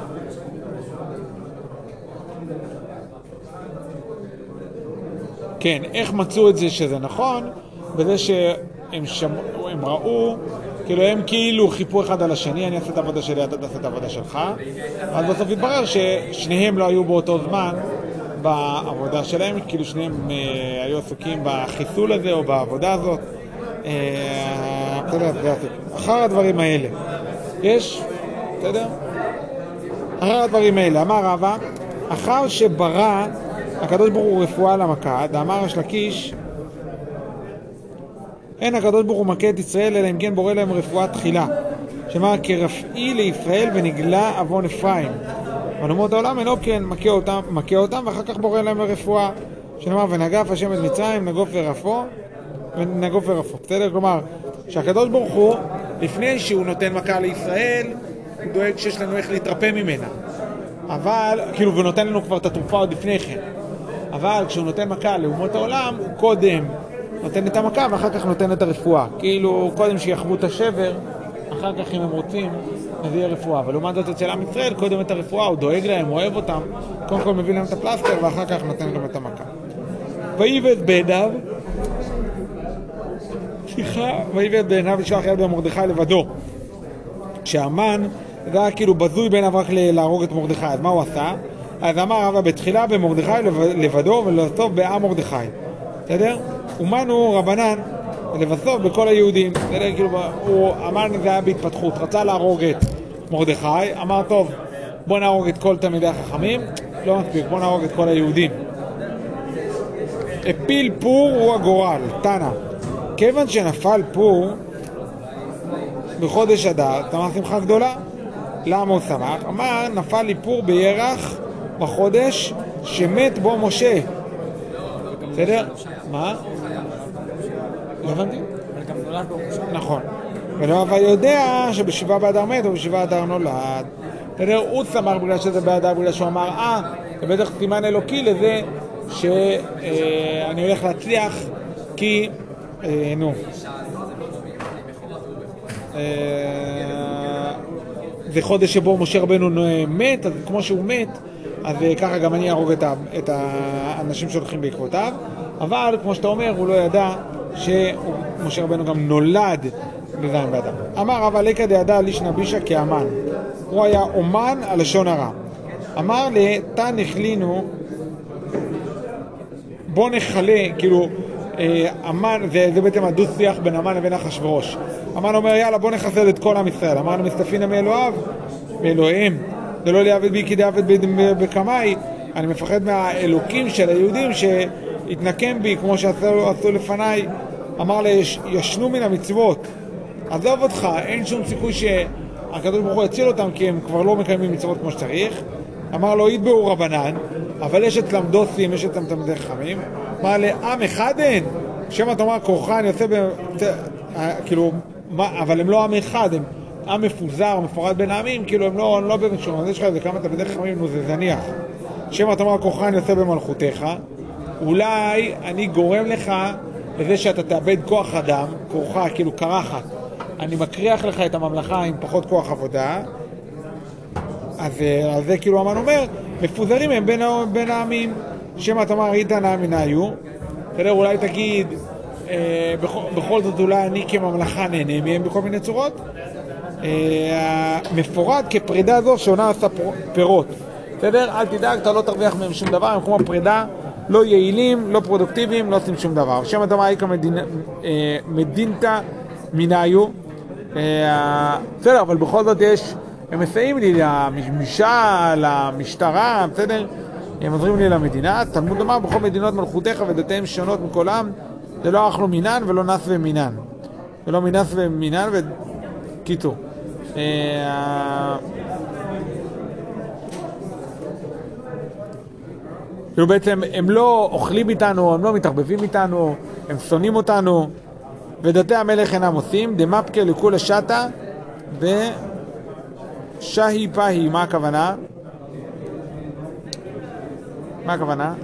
Speaker 1: כן, איך מצאו את זה שזה נכון? בזה שהם שמעו, הם ראו, כאילו הם כאילו חיפו אחד על השני, אני אעשה את העבודה שלי, אתה תעשה את העבודה שלך. אז בסוף התברר ששניהם לא היו באותו זמן בעבודה שלהם, כאילו שניהם אה, היו עסוקים בחיסול הזה או בעבודה הזאת. אה, זה הסיפור. אחר הדברים האלה, יש, בסדר? אחר הדברים האלה, אמר רבא, אחר שברא הקדוש ברוך הוא רפואה למכה, דאמר יש לקיש, אין הקדוש ברוך הוא מכה את ישראל, אלא אם כן בורא להם רפואה תחילה. שאמר, כרפאי לישראל ונגלה עוון אפרים. אבל אומות העולם אינו כן, מכה אותם, מכה אותם, ואחר כך בורא להם רפואה. שנאמר, ונגף השם את מצרים, נגוף ורפו, ונגוף ורפו. בסדר? כלומר, שהקדוש ברוך הוא, לפני שהוא נותן מכה לישראל, הוא דואג שיש לנו איך להתרפא ממנה. אבל, כאילו, והוא נותן לנו כבר את התרופה עוד לפני כן. אבל כשהוא נותן מכה לאומות העולם, הוא קודם נותן את המכה ואחר כך נותן את הרפואה. כאילו, קודם שיחוו את השבר, אחר כך, אם הם רוצים, אז יהיה רפואה. אבל לעומת זאת, אצל עם ישראל, קודם את הרפואה, הוא דואג להם, אוהב אותם, קודם כל מביא להם את הפלסטר ואחר כך נותן גם את המכה. ויבד בעיניו, סליחה, ויבד בעיניו לשלוח יד במרדכי לבדו. כשהמן, זה היה כאילו בזוי בעיניו רק להרוג את מרדכי, אז מה הוא עשה? אז אמר רבא בתחילה במרדכי לב- לבדו ולבסוף בעם מרדכי. בסדר? אומנו רבנן לבסוף בכל היהודים. בסדר? כאילו, הוא אמר זה היה בהתפתחות, רצה להרוג את מרדכי, אמר טוב, בוא נהרוג את כל תלמידי החכמים, לא מספיק, בוא נהרוג את כל היהודים. הפיל פור הוא הגורל, תנא. כיוון שנפל פור בחודש אדר, שמח שמחה גדולה. למה הוא שמח? אמר, נפל לי פור בירח בחודש שמת בו משה. בסדר? מה? לא הבנתי. נכון. ולא אבל יודע שבשבעה באדר מת ובשבעה באדר נולד. בסדר? הוא שמח בגלל שזה באדר, בגלל שהוא אמר, אה, זה בטח סימן אלוקי לזה שאני הולך להצליח כי, אה, נו. אה, זה חודש שבו משה רבנו מת, אז כמו שהוא מת, אז אה, ככה גם אני אהרוג את, את האנשים שהולכים בעקבותיו. אבל, כמו שאתה אומר, הוא לא ידע שמשה רבנו גם נולד בזין באדם. אמר רבא לקא דעדה לישנא בישא כאמן. הוא היה אומן הלשון הרע. אמר לתן החלינו בוא נכלה, כאילו, אה, המן, זה, זה בעצם הדו-שיח בין המן לבין אחשוורוש. המן אומר, יאללה, בוא נחסל את כל עם ישראל. אמרנו, מסתפינא מאלוהיו, מאלוהיהם. דלא ליעבד בי כי דעבד בקמאי, אני מפחד מהאלוקים של היהודים שיתנקם בי כמו שעשו עשו לפניי. אמר לי, ישנו מן המצוות. עזוב אותך, אין שום סיכוי שהקדוש ברוך הוא יציל אותם כי הם כבר לא מקיימים מצוות כמו שצריך. אמר לו, יתבעו רבנן, אבל יש אצלם דוסים, יש אצלם תלמידי חכמים. אמר לעם אחד אין, שמא תאמר כורחה אני עושה ב... אה, כאילו, אבל הם לא עם אחד, הם עם מפוזר, מפורד בין העמים, כאילו הם לא, הם לא באמת שום, אז יש לך איזה כמה תלמידי חכמים, נו זה זניח. שמא תאמר אני עושה במלכותך, אולי אני גורם לך לזה שאתה תאבד כוח אדם, כורחה, כאילו קרחת. אני מקריח לך את הממלכה עם פחות כוח עבודה, אז אה, על זה כאילו המן אומר, מפוזרים הם בין, בין העמים. שמא תאמר איתנא מנהיו, בסדר? אולי תגיד, אה, בכל, בכל זאת אולי אני כממלכה נהנה מהם בכל מיני צורות. אה, מפורד כפרידה זו שעונה עשה פירות. בסדר? אל תדאג, אתה לא תרוויח מהם שום דבר, הם כמו פרידה, לא יעילים, לא פרודוקטיביים, לא עושים שום דבר. תאמר איכא מדינ- אה, מדינתא מנהיו. אה, בסדר, אבל בכל זאת יש, הם מסייעים לי למשל, למשטרה, בסדר? הם עוזרים לי למדינה. תלמוד אמר, בכל מדינות מלכותיך ודתיהם שונות מכל עם, זה לא אכלו מינן ולא נס ומינן. ולא מנס ומינן, ו... אה, כאילו בעצם הם לא אוכלים איתנו, הם לא מתערבבים איתנו, הם שונאים אותנו, ודתי המלך אינם עושים, דמפקה לכולה שטה ושהי פהי, מה הכוונה? מה הכוונה?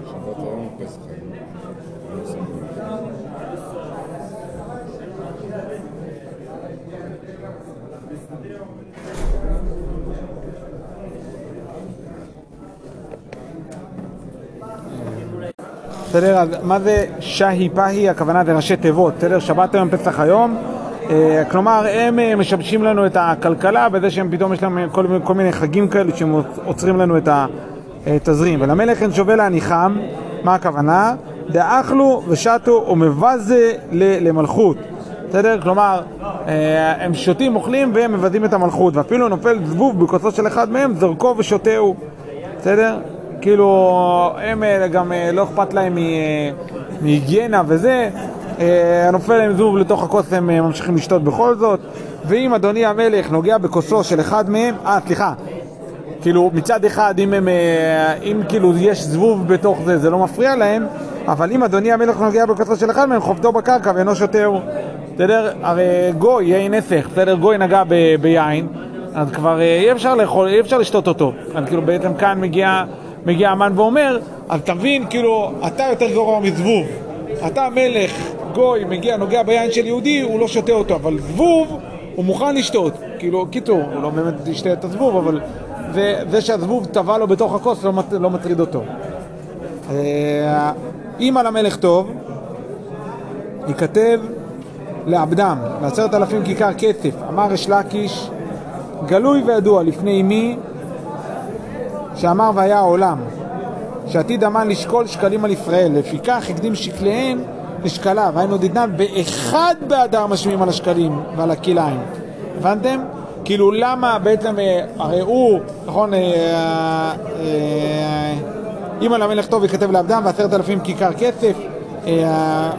Speaker 1: בסדר, אז מה זה שהי פהי? הכוונה זה ראשי תיבות, בסדר? שבת היום פסח היום. אה, כלומר, הם אה, משבשים לנו את הכלכלה בזה שהם פתאום יש להם כל, כל מיני חגים כאלה עוצרים לנו את התזרים. ולמלך אין שווה להניחם, מה הכוונה? דאכלו ושתו ומבזה למלכות. בסדר? כלומר, אה, הם שותים, אוכלים והם מבזים את המלכות. ואפילו נופל זבוב בכוסו של אחד מהם, זרקו ושותהו. בסדר? כאילו, הם אה, גם אה, לא אכפת להם אה, מהיגיינה וזה, נופל להם זבוב לתוך הכוס, הם ממשיכים לשתות בכל זאת. ואם אדוני המלך נוגע בכוסו של אחד מהם, אה, סליחה, כאילו מצד אחד אם, הם, אם כאילו יש זבוב בתוך זה, זה לא מפריע להם, אבל אם אדוני המלך נוגע בכוסו של אחד מהם, חובטו בקרקע ואינו שותהו. בסדר? הרי גוי, יין נסך, בסדר? גוי נגע ב- ביין, אז כבר אי אפשר לאכול, אי אפשר לשתות אותו. אז כאילו בעצם כאן מגיע, מגיע המן ואומר, אז תבין, כאילו, אתה יותר גרוע מזבוב. אתה מלך, גוי, מגיע, נוגע ביין של יהודי, הוא לא שותה אותו, אבל זבוב, הוא מוכן לשתות. כאילו, קיצור, הוא לא באמת ישתה את הזבוב, אבל זה, זה שהזבוב טבע לו בתוך הכוס לא, לא מטריד אותו. אה, אם על המלך טוב, ייכתב לעבדם, לעשרת אלפים כיכר כסף, אמר אש לקיש, גלוי וידוע לפני מי שאמר והיה העולם, שעתיד המן לשקול שקלים על ישראל, לפיכך הקדים שקליהם לשקליו, היינו דתנן באחד באדר משמיעים על השקלים ועל הכלאיים. הבנתם? כאילו למה בעצם, אה, הרי הוא, נכון, אה, אה, אם על המלך טוב ייכתב לעבדם ועשרת אלפים כיכר כסף, אה,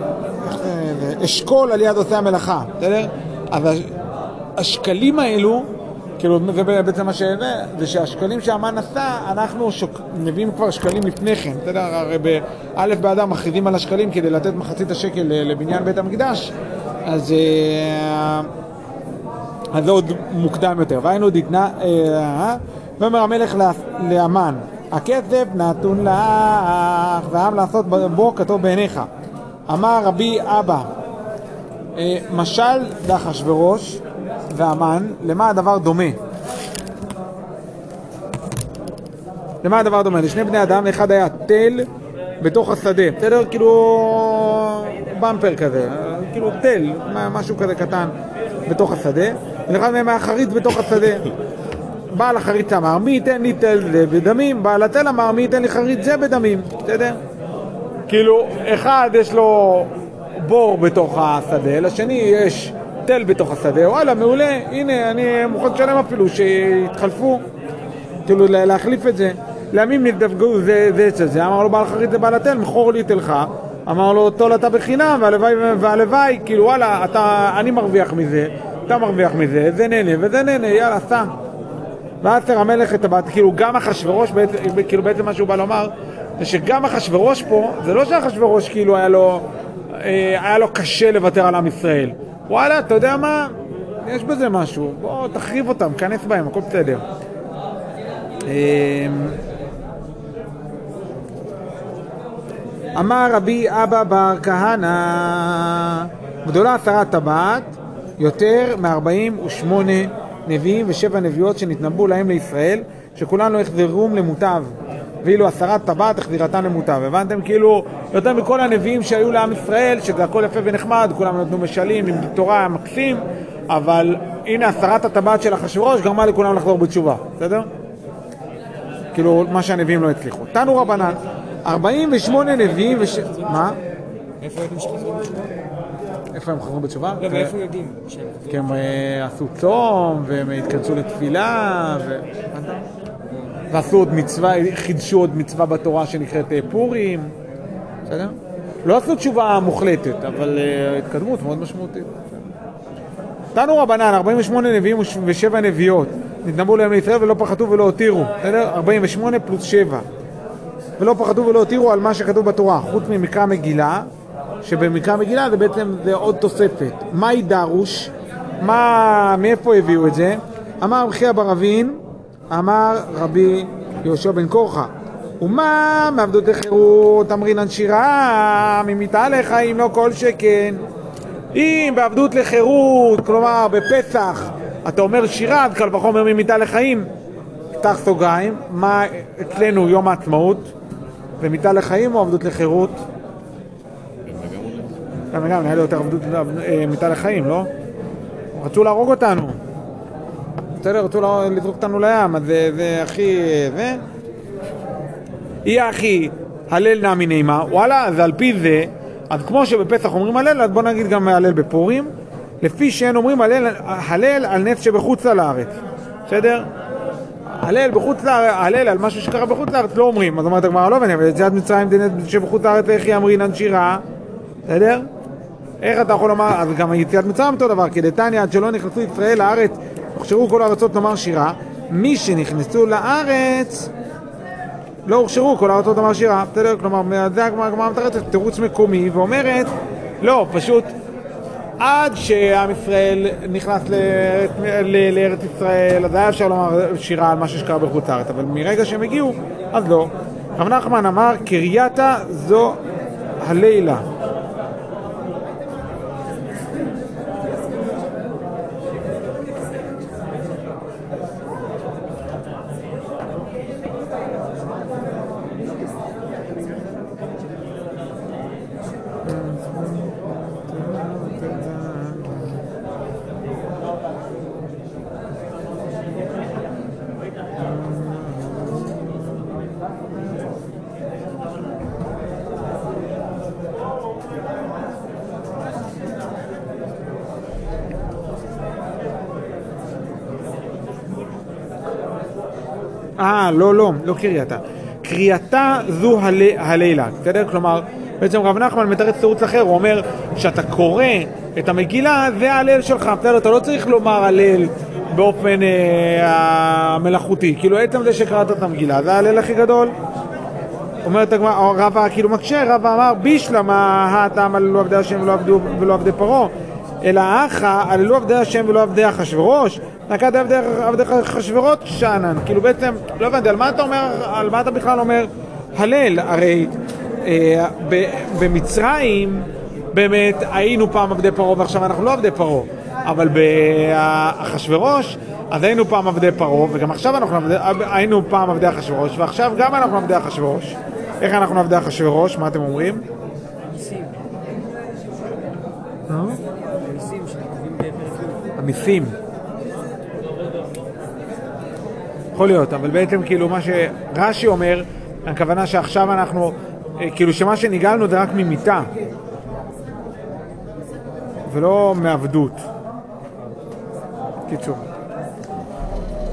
Speaker 1: אשכול על יד עושי המלאכה, בסדר? הש- השקלים האלו, כאילו זה בעצם מה שזה, זה שהשקלים שהמן עשה, אנחנו שוק, מביאים כבר שקלים לפני כן, בסדר? הרי באלף באדם מכריזים על השקלים כדי לתת מחצית השקל לבניין בית המקדש, אז... אה, אז זה עוד מוקדם יותר. והיינו דתנה, אה, ואומר המלך לה- לאמן, הכסף נתון לך, והעם לעשות בו כתוב בעיניך. אמר רבי אבא, אה, משל לאחשוורוש והמן, למה הדבר דומה? למה הדבר דומה? לשני בני אדם, לאחד היה תל בתוך השדה, בסדר? כאילו במפר כזה, כאילו תל, משהו כזה קטן בתוך השדה, ולאחד מהם היה חריץ בתוך השדה. בעל החריץ אמר, מי ייתן לי תל זה בדמים? בעל התל אמר, מי ייתן לי חריץ זה בדמים, בסדר? כאילו, אחד יש לו בור בתוך השדה, לשני יש תל בתוך השדה, וואלה, מעולה, הנה, אני מוכן לשלם אפילו, שיתחלפו. כאילו לה- להחליף את זה. לימים נדבקו זה זה אצל זה, אמר לו בעל חרית לבעל התל, מכור לי תלך. אמר לו, טול אתה בחינם, והלוואי, והלוואי, כאילו וואלה, אתה, אני מרוויח מזה, אתה מרוויח מזה, זה נהנה וזה נהנה, יאללה, סע. ואז המלך את הבת, כאילו גם אחשוורוש, בעצם- כאילו בעצם מה שהוא בא לומר, זה שגם אחשוורוש פה, זה לא שאחשוורוש כאילו היה לו, אה, היה לו קשה לוותר על עם ישראל. וואלה, אתה יודע מה? יש בזה משהו, בוא תחריב אותם, כנס בהם, הכל בסדר. אה, אמר רבי אבא בר כהנא, גדולה עשרת טבעת, יותר מ-48 נביאים ושבע נביאות שנתנבאו להם לישראל, שכולן לא החזרום למוטב, ואילו עשרת טבעת החזירתן למוטב. הבנתם? כאילו, יותר מכל הנביאים שהיו לעם ישראל, שזה הכל יפה ונחמד, כולם נתנו משלים עם תורה מקסים, אבל הנה עשרת הטבעת של אחשוורוש גרמה לכולם לחזור בתשובה, בסדר? כאילו, מה שהנביאים לא הצליחו. תנו רבנן, 48 נביאים וש... מה?
Speaker 2: איפה יודעים שחזרו בתשובה?
Speaker 1: איפה הם חזרו בתשובה?
Speaker 2: לא, ואיפה יודעים שהם חזרו?
Speaker 1: כי הם אה, עשו צום, והם התכנסו לתפילה, ו... ועשו עוד מצווה, חידשו עוד מצווה בתורה שנקראת אה, פורים, בסדר? לא עשו תשובה מוחלטת, אבל אה, התקדמות מאוד משמעותית. תנו רבנן, 48 נביאים וש- ושבע נביאות, נתנבאו להם לישראל ולא פחתו ולא הותירו, בסדר? 48 פלוס 7. ולא פחדו ולא הותירו על מה שכתוב בתורה, חוץ ממקרא מגילה, שבמקרא מגילה זה בעצם זה עוד תוספת. מהי דרוש? מה, מאיפה הביאו את זה? אמר רבי חייא בר אבין, אמר רבי יהושע בן קורחה, ומה מעבדות לחירות אמרינן שירה, ממיתה לחיים לא כל שכן. אם בעבדות לחירות, כלומר בפסח, אתה אומר שירה, אז קל וחומר ממיתה לחיים. פתח סוגריים, מה אצלנו יום העצמאות? ומיתה לחיים או עבדות לחירות? גם וגם, נראה לי יותר עבדות, אה, מיתה לחיים, לא? רצו להרוג אותנו. בסדר, רצו לזרוק אותנו לים, אז זה, הכי... זה. יהיה הכי הלל נע מנעימה, וואלה, אז על פי זה, אז כמו שבפסח אומרים הלל, אז בוא נגיד גם הלל בפורים, לפי שאין אומרים הלל, הלל על נס שבחוץ לארץ, בסדר? הלל בחוץ לארץ, הלל על משהו שקרה בחוץ לארץ לא אומרים, אז אומרת הגמרא לא הבנתי, אבל יציאת מצרים דנס שבחוץ לארץ היכי אמרינן שירה, בסדר? איך אתה יכול לומר, אז גם יציאת מצרים אותו דבר, כדתניא עד שלא נכנסו ישראל לארץ, הוכשרו כל הארצות לומר שירה, משנכנסו לארץ לא הוכשרו כל הארצות לומר שירה, בסדר? כלומר, זה הגמרא מתרצת תירוץ מקומי ואומרת, לא, פשוט עד שעם ישראל נכנס לארץ, ישראל, אז היה אפשר לומר שירה על משהו שקרה בחוץ לארץ, אבל מרגע שהם הגיעו, אז לא. רב נחמן אמר, קרייתה זו הלילה. אה, לא, לא, לא קרייתה. קריאתה זו הל... הלילה, בסדר? כלומר, בעצם רב נחמן מתרץ תירוץ אחר, הוא אומר שאתה קורא את המגילה, זה ההלל שלך, בסדר? אתה לא צריך לומר הלל באופן אה, המלאכותי, כאילו עצם זה שקראת את המגילה, זה ההלל הכי גדול. אומרת הגמרא, רבא כאילו מקשה, רבא אמר בישלמה הטעם הללו עבדי השם ולא עבדי פרעה אלא אחא הללו עבדי השם ולא עבדי אחשוורוש נקט עבדי אחשוורוש שאנן כאילו בעצם, לא הבנתי, על מה אתה אומר, על מה אתה בכלל אומר הלל? הרי אה, ב, במצרים באמת היינו פעם עבדי פרעה ועכשיו אנחנו לא עבדי פרעה אבל באחשוורוש אז היינו פעם עבדי פרעה וגם עכשיו אנחנו עבדי, היינו פעם עבדי אחשוורוש ועכשיו גם אנחנו עבדי אחשוורוש איך אנחנו עבדי אחשוורוש? מה אתם אומרים?
Speaker 2: מיסים.
Speaker 1: אה? המיסים. יכול להיות, אבל בעצם כאילו מה שרש"י אומר, הכוונה שעכשיו אנחנו, אה, כאילו שמה שנגאלנו זה רק ממיתה ולא מעבדות. קיצור.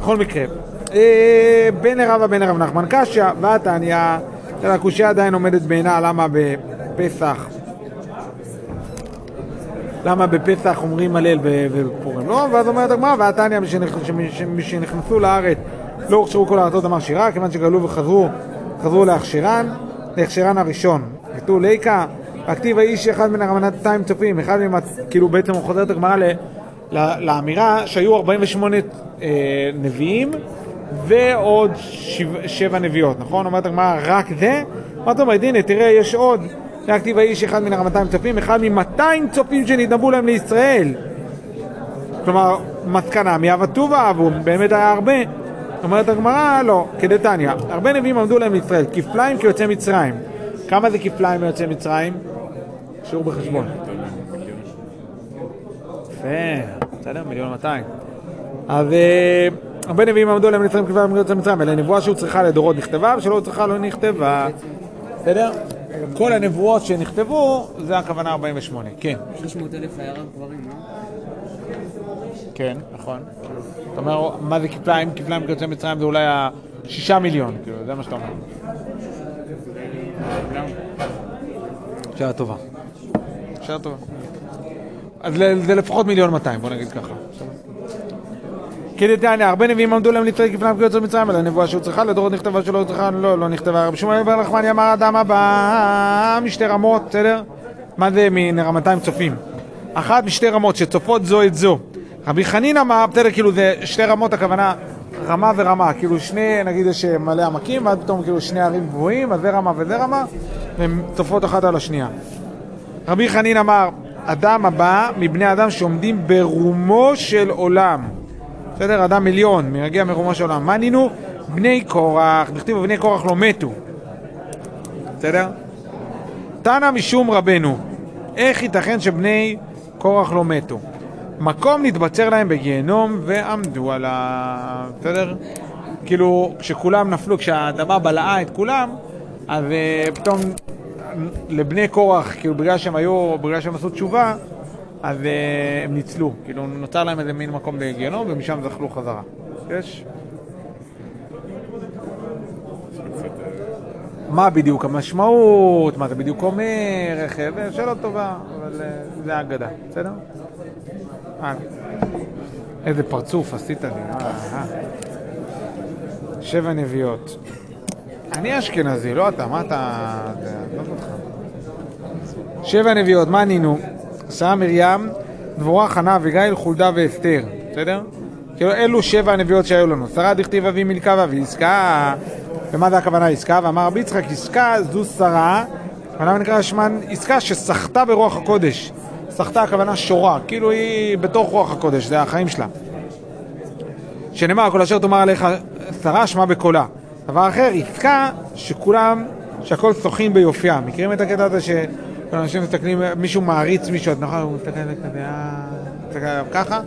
Speaker 1: בכל מקרה, אה, בן רבא בן רב נחמן קשיא, ועתניא, הקושייה עדיין עומדת בעינה, למה בפסח למה בפסח אומרים הלל ו- ופורים לא? ואז אומרת הגמרא, ועתניא משנכנסו לארץ לא הוכשרו כל הארצות אמר שירה, כיוון שגלו וחזרו, חזרו להכשירן, להכשירן הראשון. ותו ליקה, הכתיב האיש אחד מן הרמנתיים צופים, אחד מהם, כאילו בעצם הוא חוזר את הגמרא לאמירה שהיו 48 אה, נביאים ועוד שבע, שבע נביאות, נכון? אומרת הגמרא, רק זה? מה זאת אומרת? הנה, תראה, יש עוד. להכתיב האיש אחד מן הרמתיים צופים, אחד ממאתיים צופים שנתנבאו להם לישראל. כלומר, מסקנה, מאהבה טובה אהבו, באמת היה הרבה. אומרת הגמרא, לא, כדתניא, הרבה נביאים עמדו להם לישראל, כפליים כיוצאי מצרים. כמה זה כפליים מיוצאי מצרים? שיעור בחשבון. יפה, בסדר? מיליון מאתיים. אז אה, הרבה נביאים עמדו להם לישראל כפליים כיוצאי מצרים, אלא נבואה שהוא צריכה לדורות נכתבה, ושלא צריכה לא נכתבה. בסדר? כל הנבואות שנכתבו, זה הכוונה 48. כן.
Speaker 2: 300 אלף היה רק גברים, לא?
Speaker 1: כן, נכון. אתה אומר, מה זה כפליים? כפליים כיוצאי מצרים זה אולי השישה מיליון, כאילו, זה מה שאתה אומר. שאלה טובה. שאלה טובה. אז זה לפחות מיליון 200, בוא נגיד ככה. כדתניא, הרבה נביאים עמדו להם לישראל כפליים כיוצאי מצרים, אלא נבואה שהוא צריכה, לדורות נכתבה שלא צריכה, לא, לא נכתבה. רבי שמואל בן נחמני אמר, אדם הבא משתי רמות, בסדר? מה זה מרמתיים צופים? אחת משתי רמות שצופות זו את זו. רבי חנין אמר, בסדר, כאילו זה שתי רמות, הכוונה רמה ורמה, כאילו שני, נגיד יש מלא עמקים, ואז פתאום כאילו שני ערים גבוהים, אז זה רמה וזה רמה, והן צופות אחת על השנייה. רבי חנין אמר, אדם הבא מבני אדם שעומדים ברומו של עולם. בסדר? אדם עליון, מגיע מרומו של עולם. מה נינו? בני קורח, נכתיב בני קורח לא מתו. בסדר? תנא משום רבנו, איך ייתכן שבני קורח לא מתו? מקום נתבצר להם בגיהנום ועמדו עליו, בסדר? כאילו, כשכולם נפלו, כשהאדמה בלעה את כולם, אז uh, פתאום לבני קורח, כאילו בגלל שהם היו, בגלל שהם עשו תשובה, אז uh, הם ניצלו. כאילו, נוצר להם איזה מין מקום בגיהנום ומשם זחלו חזרה. יש? מה בדיוק המשמעות, מה זה בדיוק אומר, איך זה, שאלה טובה, אבל אה, זה אגדה, בסדר? אה, איזה פרצוף עשית לי, אה, אה. שבע נביאות. אני אשכנזי, לא אתה, מה אתה... אותך. שבע נביאות, מה ענינו? שרה מרים, דבורה, חנה, אביגיל, חולדה ואסתר, בסדר? כאילו אלו שבע הנביאות שהיו לנו. שרה דכתיב אבי מילכה ואבי עסקה, ומה זה הכוונה עסקה? ואמר רבי יצחק, עסקה זו שרה, ולמה נקרא שמן עסקה שסחטה ברוח הקודש. סחטה הכוונה שורה, כאילו היא בתוך רוח הקודש, זה החיים שלה. שנאמר, כל אשר תאמר עליך שרה, שמע בקולה. דבר אחר, עסקה שכולם, שהכל שוחים ביופייה. מכירים את הקטע הזה שאנשים מסתכלים, מישהו מעריץ מישהו, אז נכון, הוא מסתכל כזה, אה, מסתכל עליו ככה,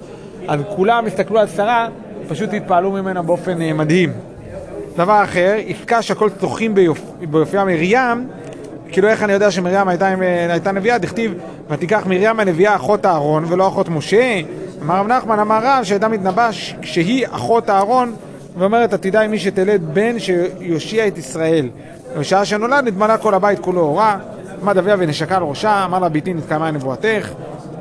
Speaker 1: אז כולם הסתכלו על שרה, פשוט התפעלו ממנה באופן אה, מדהים. דבר אחר, עסקה שהכל שוחים ביופ... ביופייה מרים, כאילו איך אני יודע שמרים הייתה, עם- הייתה נביאה, דכתיב ותיקח מרים הנביאה אחות אהרון ולא אחות משה. אמר רב נחמן אמר רב שהייתה מתנבאה ש- כשהיא אחות אהרון ואומרת עתידה עם מי שתלד בן שיושיע את ישראל. בשעה שנולד נתמלא כל הבית כולו אורה, עמד אביה ונשקה על ראשה, אמר לה ביתי נתקיימה נבואתך.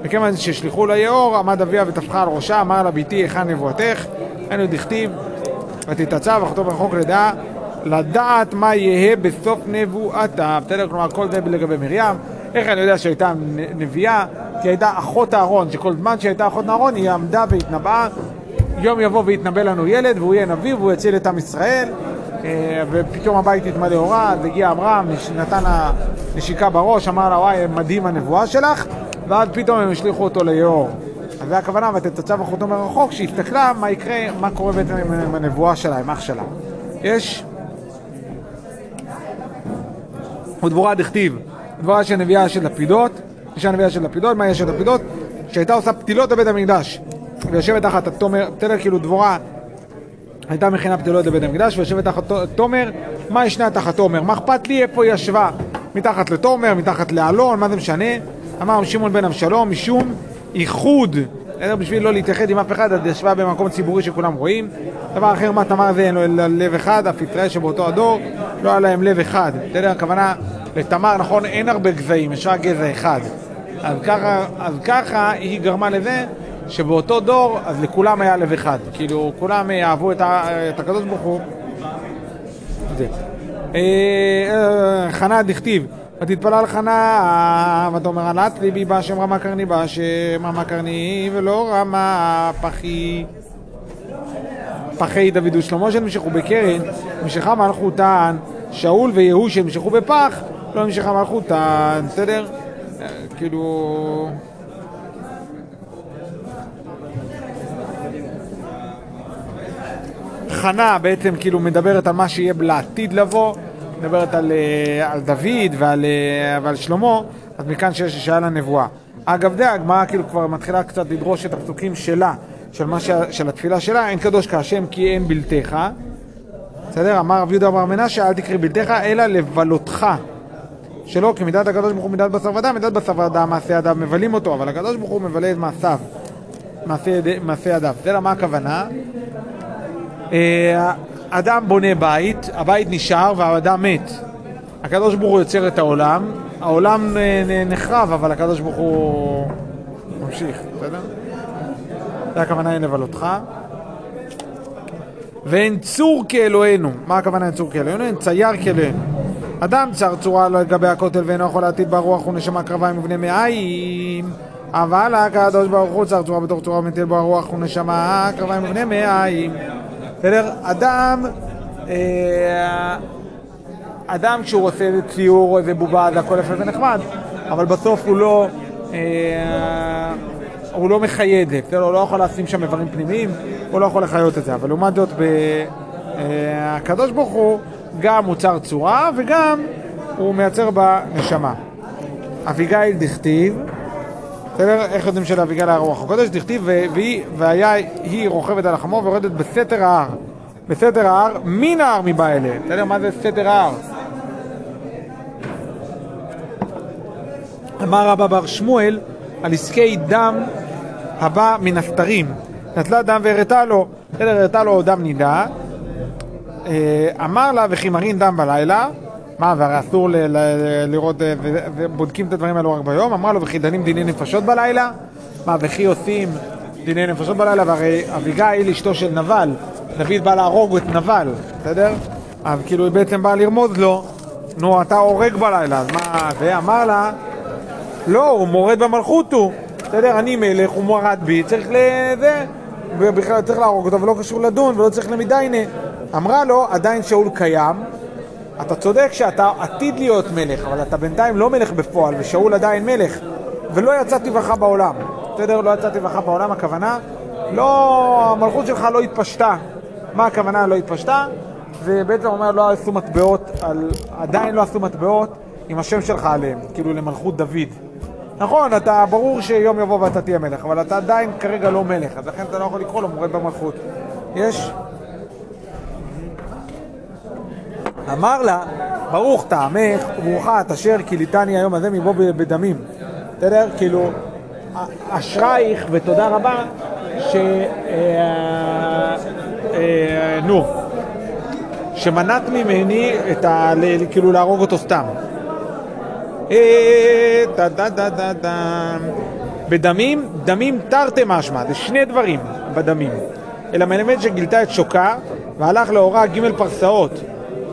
Speaker 1: וכיוון ששליחו לה יאור, עמד אביה וטפחה על ראשה, אמר לה ביתי היכן נבואתך. היינו דכתיב ותתעצב אחותו ברחוק לדעה, לדעת מה יהא בסוף נבואתה. בסדר? כלומר, כל זה לגבי מרים. איך אני יודע שהייתה נ- נביאה? כי הייתה אחות אהרון, שכל זמן שהייתה אחות אהרון היא עמדה והתנבאה. יום יבוא ויתנבא לנו ילד, והוא יהיה נביא והוא יציל את עם ישראל. אה, ופתאום הבית התמלא אורה, אז הגיע אברהם, נתן לה נשיקה בראש, אמר לה, וואי, מדהים הנבואה שלך, ואז פתאום הם השליכו אותו ליאור. אז זה הכוונה, ותתצב אחותו מרחוק, שהסתכלה מה יקרה, מה קורה בעצם עם הנבואה שלה, עם אח שלה. יש... ודבורה דכתיב, דבורה של נביאה של לפידות, אישה נביאה של לפידות, מה יש של לפידות? שהייתה עושה פתילות בבית המקדש, ויושבת תחת התומר, בסדר, כאילו דבורה הייתה מכינה פתילות לבית המקדש, ויושבת תחת תומר, מה ישנה תחת תומר? מה אכפת לי איפה היא ישבה? מתחת לתומר, מתחת לאלון, מה זה משנה? אמר שמעון בן אבשלום, משום איחוד? בשביל לא להתייחד עם אף אחד, אז ישבה במקום ציבורי שכולם רואים. דבר אחר, מה תמר זה אין לו לב אחד, אף ישראל שבאותו הדור לא היה להם לב אחד. בסדר? הכוונה, לתמר, נכון, אין הרבה גזעים, יש רק גזע אחד. אז ככה, אז ככה היא גרמה לזה שבאותו דור, אז לכולם היה לב אחד. כאילו, כולם אה, אהבו את, את הקדוש ברוך הוא. אה, אה, חנה דכתיב, ותתפלל חנה, ותאמר ענת ליבי בהשם רמה קרני בהשם רמה קרני ולא רמה פחי פחי דוד ושלמה שנמשכו בקרן, נמשכה מלכותן, שאול ויהוא שנמשכו בפח, לא נמשכה מלכותן, בסדר? אה, כאילו... חנה בעצם כאילו מדברת על מה שיהיה לעתיד לבוא, מדברת על, אה, על דוד ועל, אה, ועל שלמה, אז מכאן שיש שהיה לה נבואה. אגב זה, הגמרא כאילו כבר מתחילה קצת לדרוש את הפסוקים שלה, של, ש... של התפילה שלה, אין קדוש כהשם כי אין בלתך. בסדר? אמר רב יהודה בר מנשה, אל תקרא בלתך, אלא לבלותך. שלא, כי מידת הקדוש ברוך הוא מידת בשר ודם, מידת בשר ודם מעשה ידיו מבלים אותו, אבל הקדוש ברוך הוא מבלה את מעשיו, מעשה ידיו. בסדר? מה הכוונה? אה, אדם בונה בית, הבית נשאר והאדם מת. הקדוש ברוך הוא יוצר את העולם, העולם אה, נחרב, אבל הקדוש ברוך הוא ממשיך, בסדר? זה הכוונה אין לבלותך. ואין צור כאלוהינו. מה הכוונה אין צור כאלוהינו? אין צייר כאלוהינו. אדם צר צורה לגבי הכותל ואינו יכול להטיל ברוח ונשמה קרביים ובני מאיים. אבל הקדוש ברוך הוא צר צורה בתוך צורה ומטיל בו הרוח ונשמה קרביים ובני מאיים. בסדר? אדם, אה, אדם כשהוא עושה איזה ציור או איזה בובה זה הכל יפה ונחמד, אבל בסוף הוא לא, אה, הוא לא מחיה את זה, בסדר? הוא לא יכול לשים שם איברים פנימיים, הוא לא יכול לחיות את זה, אבל לעומת זאת, אה, הקדוש ברוך הוא גם מוצר צורה וגם הוא מייצר בה נשמה. אביגיל דכתיב, בסדר? איך יודעים שלאביגיל היה רוח הקודש? דכתיב, והיה היא רוכבת על החמור ויורדת בסתר ההר. בסתר ההר, מן ההר מבא אליה. בסדר? מה זה סתר ההר? אמר רבא בר שמואל על עסקי דם הבא מן הסתרים. נטלה דם והראתה לו, בסדר, הראתה לו דם נידה. אה, אמר לה וכי מרין דם בלילה, מה, והרי אסור לראות, אה, ובודקים את הדברים האלו רק ביום, אמר לו וכי דנים דיני נפשות בלילה, מה, וכי עושים דיני נפשות בלילה, והרי אביגיל אשתו של נבל, דוד בא להרוג את נבל, בסדר? אז כאילו היא בעצם באה לרמוז לו, נו, אתה הורג בלילה, אז מה, ואמר לה, לא, הוא מורד במלכות הוא. בסדר, אני מלך, הוא מורד בי, צריך לזה, ובכלל צריך להרוג אותו ולא קשור לדון ולא צריך למדיינה. אמרה לו, עדיין שאול קיים, אתה צודק שאתה עתיד להיות מלך, אבל אתה בינתיים לא מלך בפועל, ושאול עדיין מלך, ולא יצאתי בך בעולם. בסדר? לא יצאתי בך בעולם, הכוונה, לא, המלכות שלך לא התפשטה. מה הכוונה לא התפשטה? זה בעצם אומר לא עשו מטבעות, על, עדיין לא עשו מטבעות עם השם שלך עליהם, כאילו למלכות דוד. נכון, אתה, ברור שיום יבוא ואתה תהיה מלך, אבל אתה עדיין כרגע לא מלך, אז לכן אתה לא יכול לקרוא לו מורד במלכות. יש? אמר לה, ברוך טעמך וברוכה את אשר כיליתני היום הזה מבוא בדמים. בסדר? כאילו, אשרייך ותודה רבה ש... אה, אה, נו, שמנעת ממני את ה... כאילו להרוג אותו סתם. בדמים, דמים תרתי משמע, זה שני דברים בדמים. אלא מלמד שגילתה את שוקה והלך לאורה ג' פרסאות.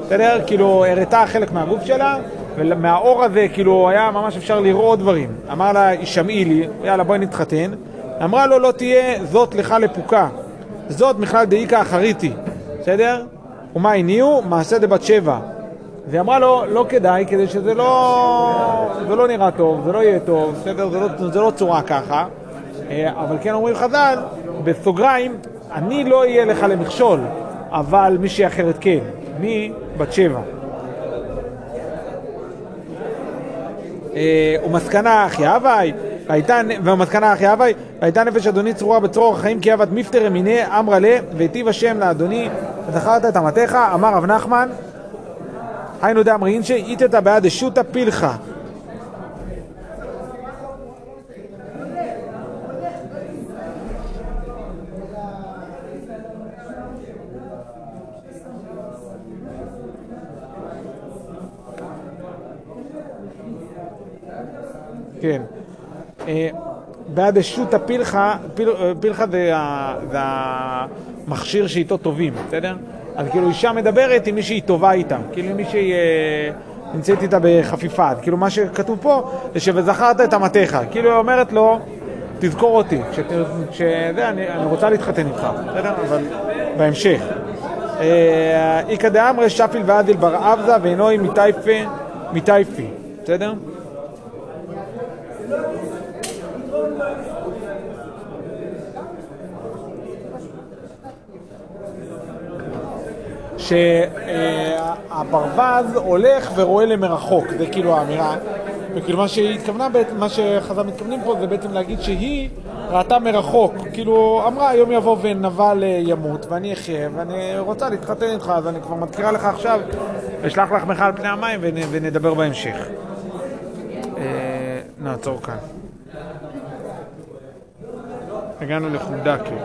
Speaker 1: בסדר? כאילו הראתה חלק מהגוף שלה, ומהאור הזה כאילו היה ממש אפשר לראות דברים. אמר לה, שמעי לי, יאללה בואי נתחתן. אמרה לו, לא תהיה זאת לך לפוקה. זאת בכלל דאיקה אחריתי. בסדר? ומה הניעו? מעשה דבת שבע. והיא אמרה לו, לא כדאי, כדי שזה לא, זה לא נראה טוב, זה לא יהיה טוב, בסדר? זה לא, זה לא צורה ככה. אה, אבל כן אומרים חז"ל, בסוגריים, אני לא אהיה לך למכשול, אבל מישהי אחרת כן. מי? בת שבע. אה, ומסקנה אחי הווי, והייתה, ומסקנה אחי הווי, והייתה נפש אדוני צרורה בצרור החיים כי אבת מפטר אמיניה אמרה לה, והיטיב השם לאדוני, וזכרת את אמתך, אמר רב נחמן, היינו דאמרין שאיתתא בעד דשותא פילחה. כן. אה, בעד דשותא פילחה, פילחה אה, זה המכשיר שאיתו טובים, בסדר? אז כאילו אישה מדברת עם מי שהיא טובה איתה, כאילו עם מי שהיא אה, נמצאת איתה בחפיפה. כאילו מה שכתוב פה זה ש"וזכרת את אמתיך", כאילו היא אומרת לו, תזכור אותי, כשזה, אני, אני רוצה להתחתן איתך, בסדר? אבל בהמשך. אה, איכא דאמרי שפיל ועדיל בר אבזה ואינוי מטייפה מטייפי, בסדר? שהברווז הולך ורואה למרחוק, זה כאילו האמירה. וכאילו מה שהיא התכוונה, מה שחז"ל מתכוונים פה זה בעצם להגיד שהיא ראתה מרחוק, כאילו אמרה היום יבוא ונבל אה, ימות ואני אחיה ואני רוצה להתחתן איתך אז אני כבר מזכירה לך עכשיו אשלח לך על פני המים ונ, ונדבר בהמשך. אה, נעצור כאן. הגענו לחודקה.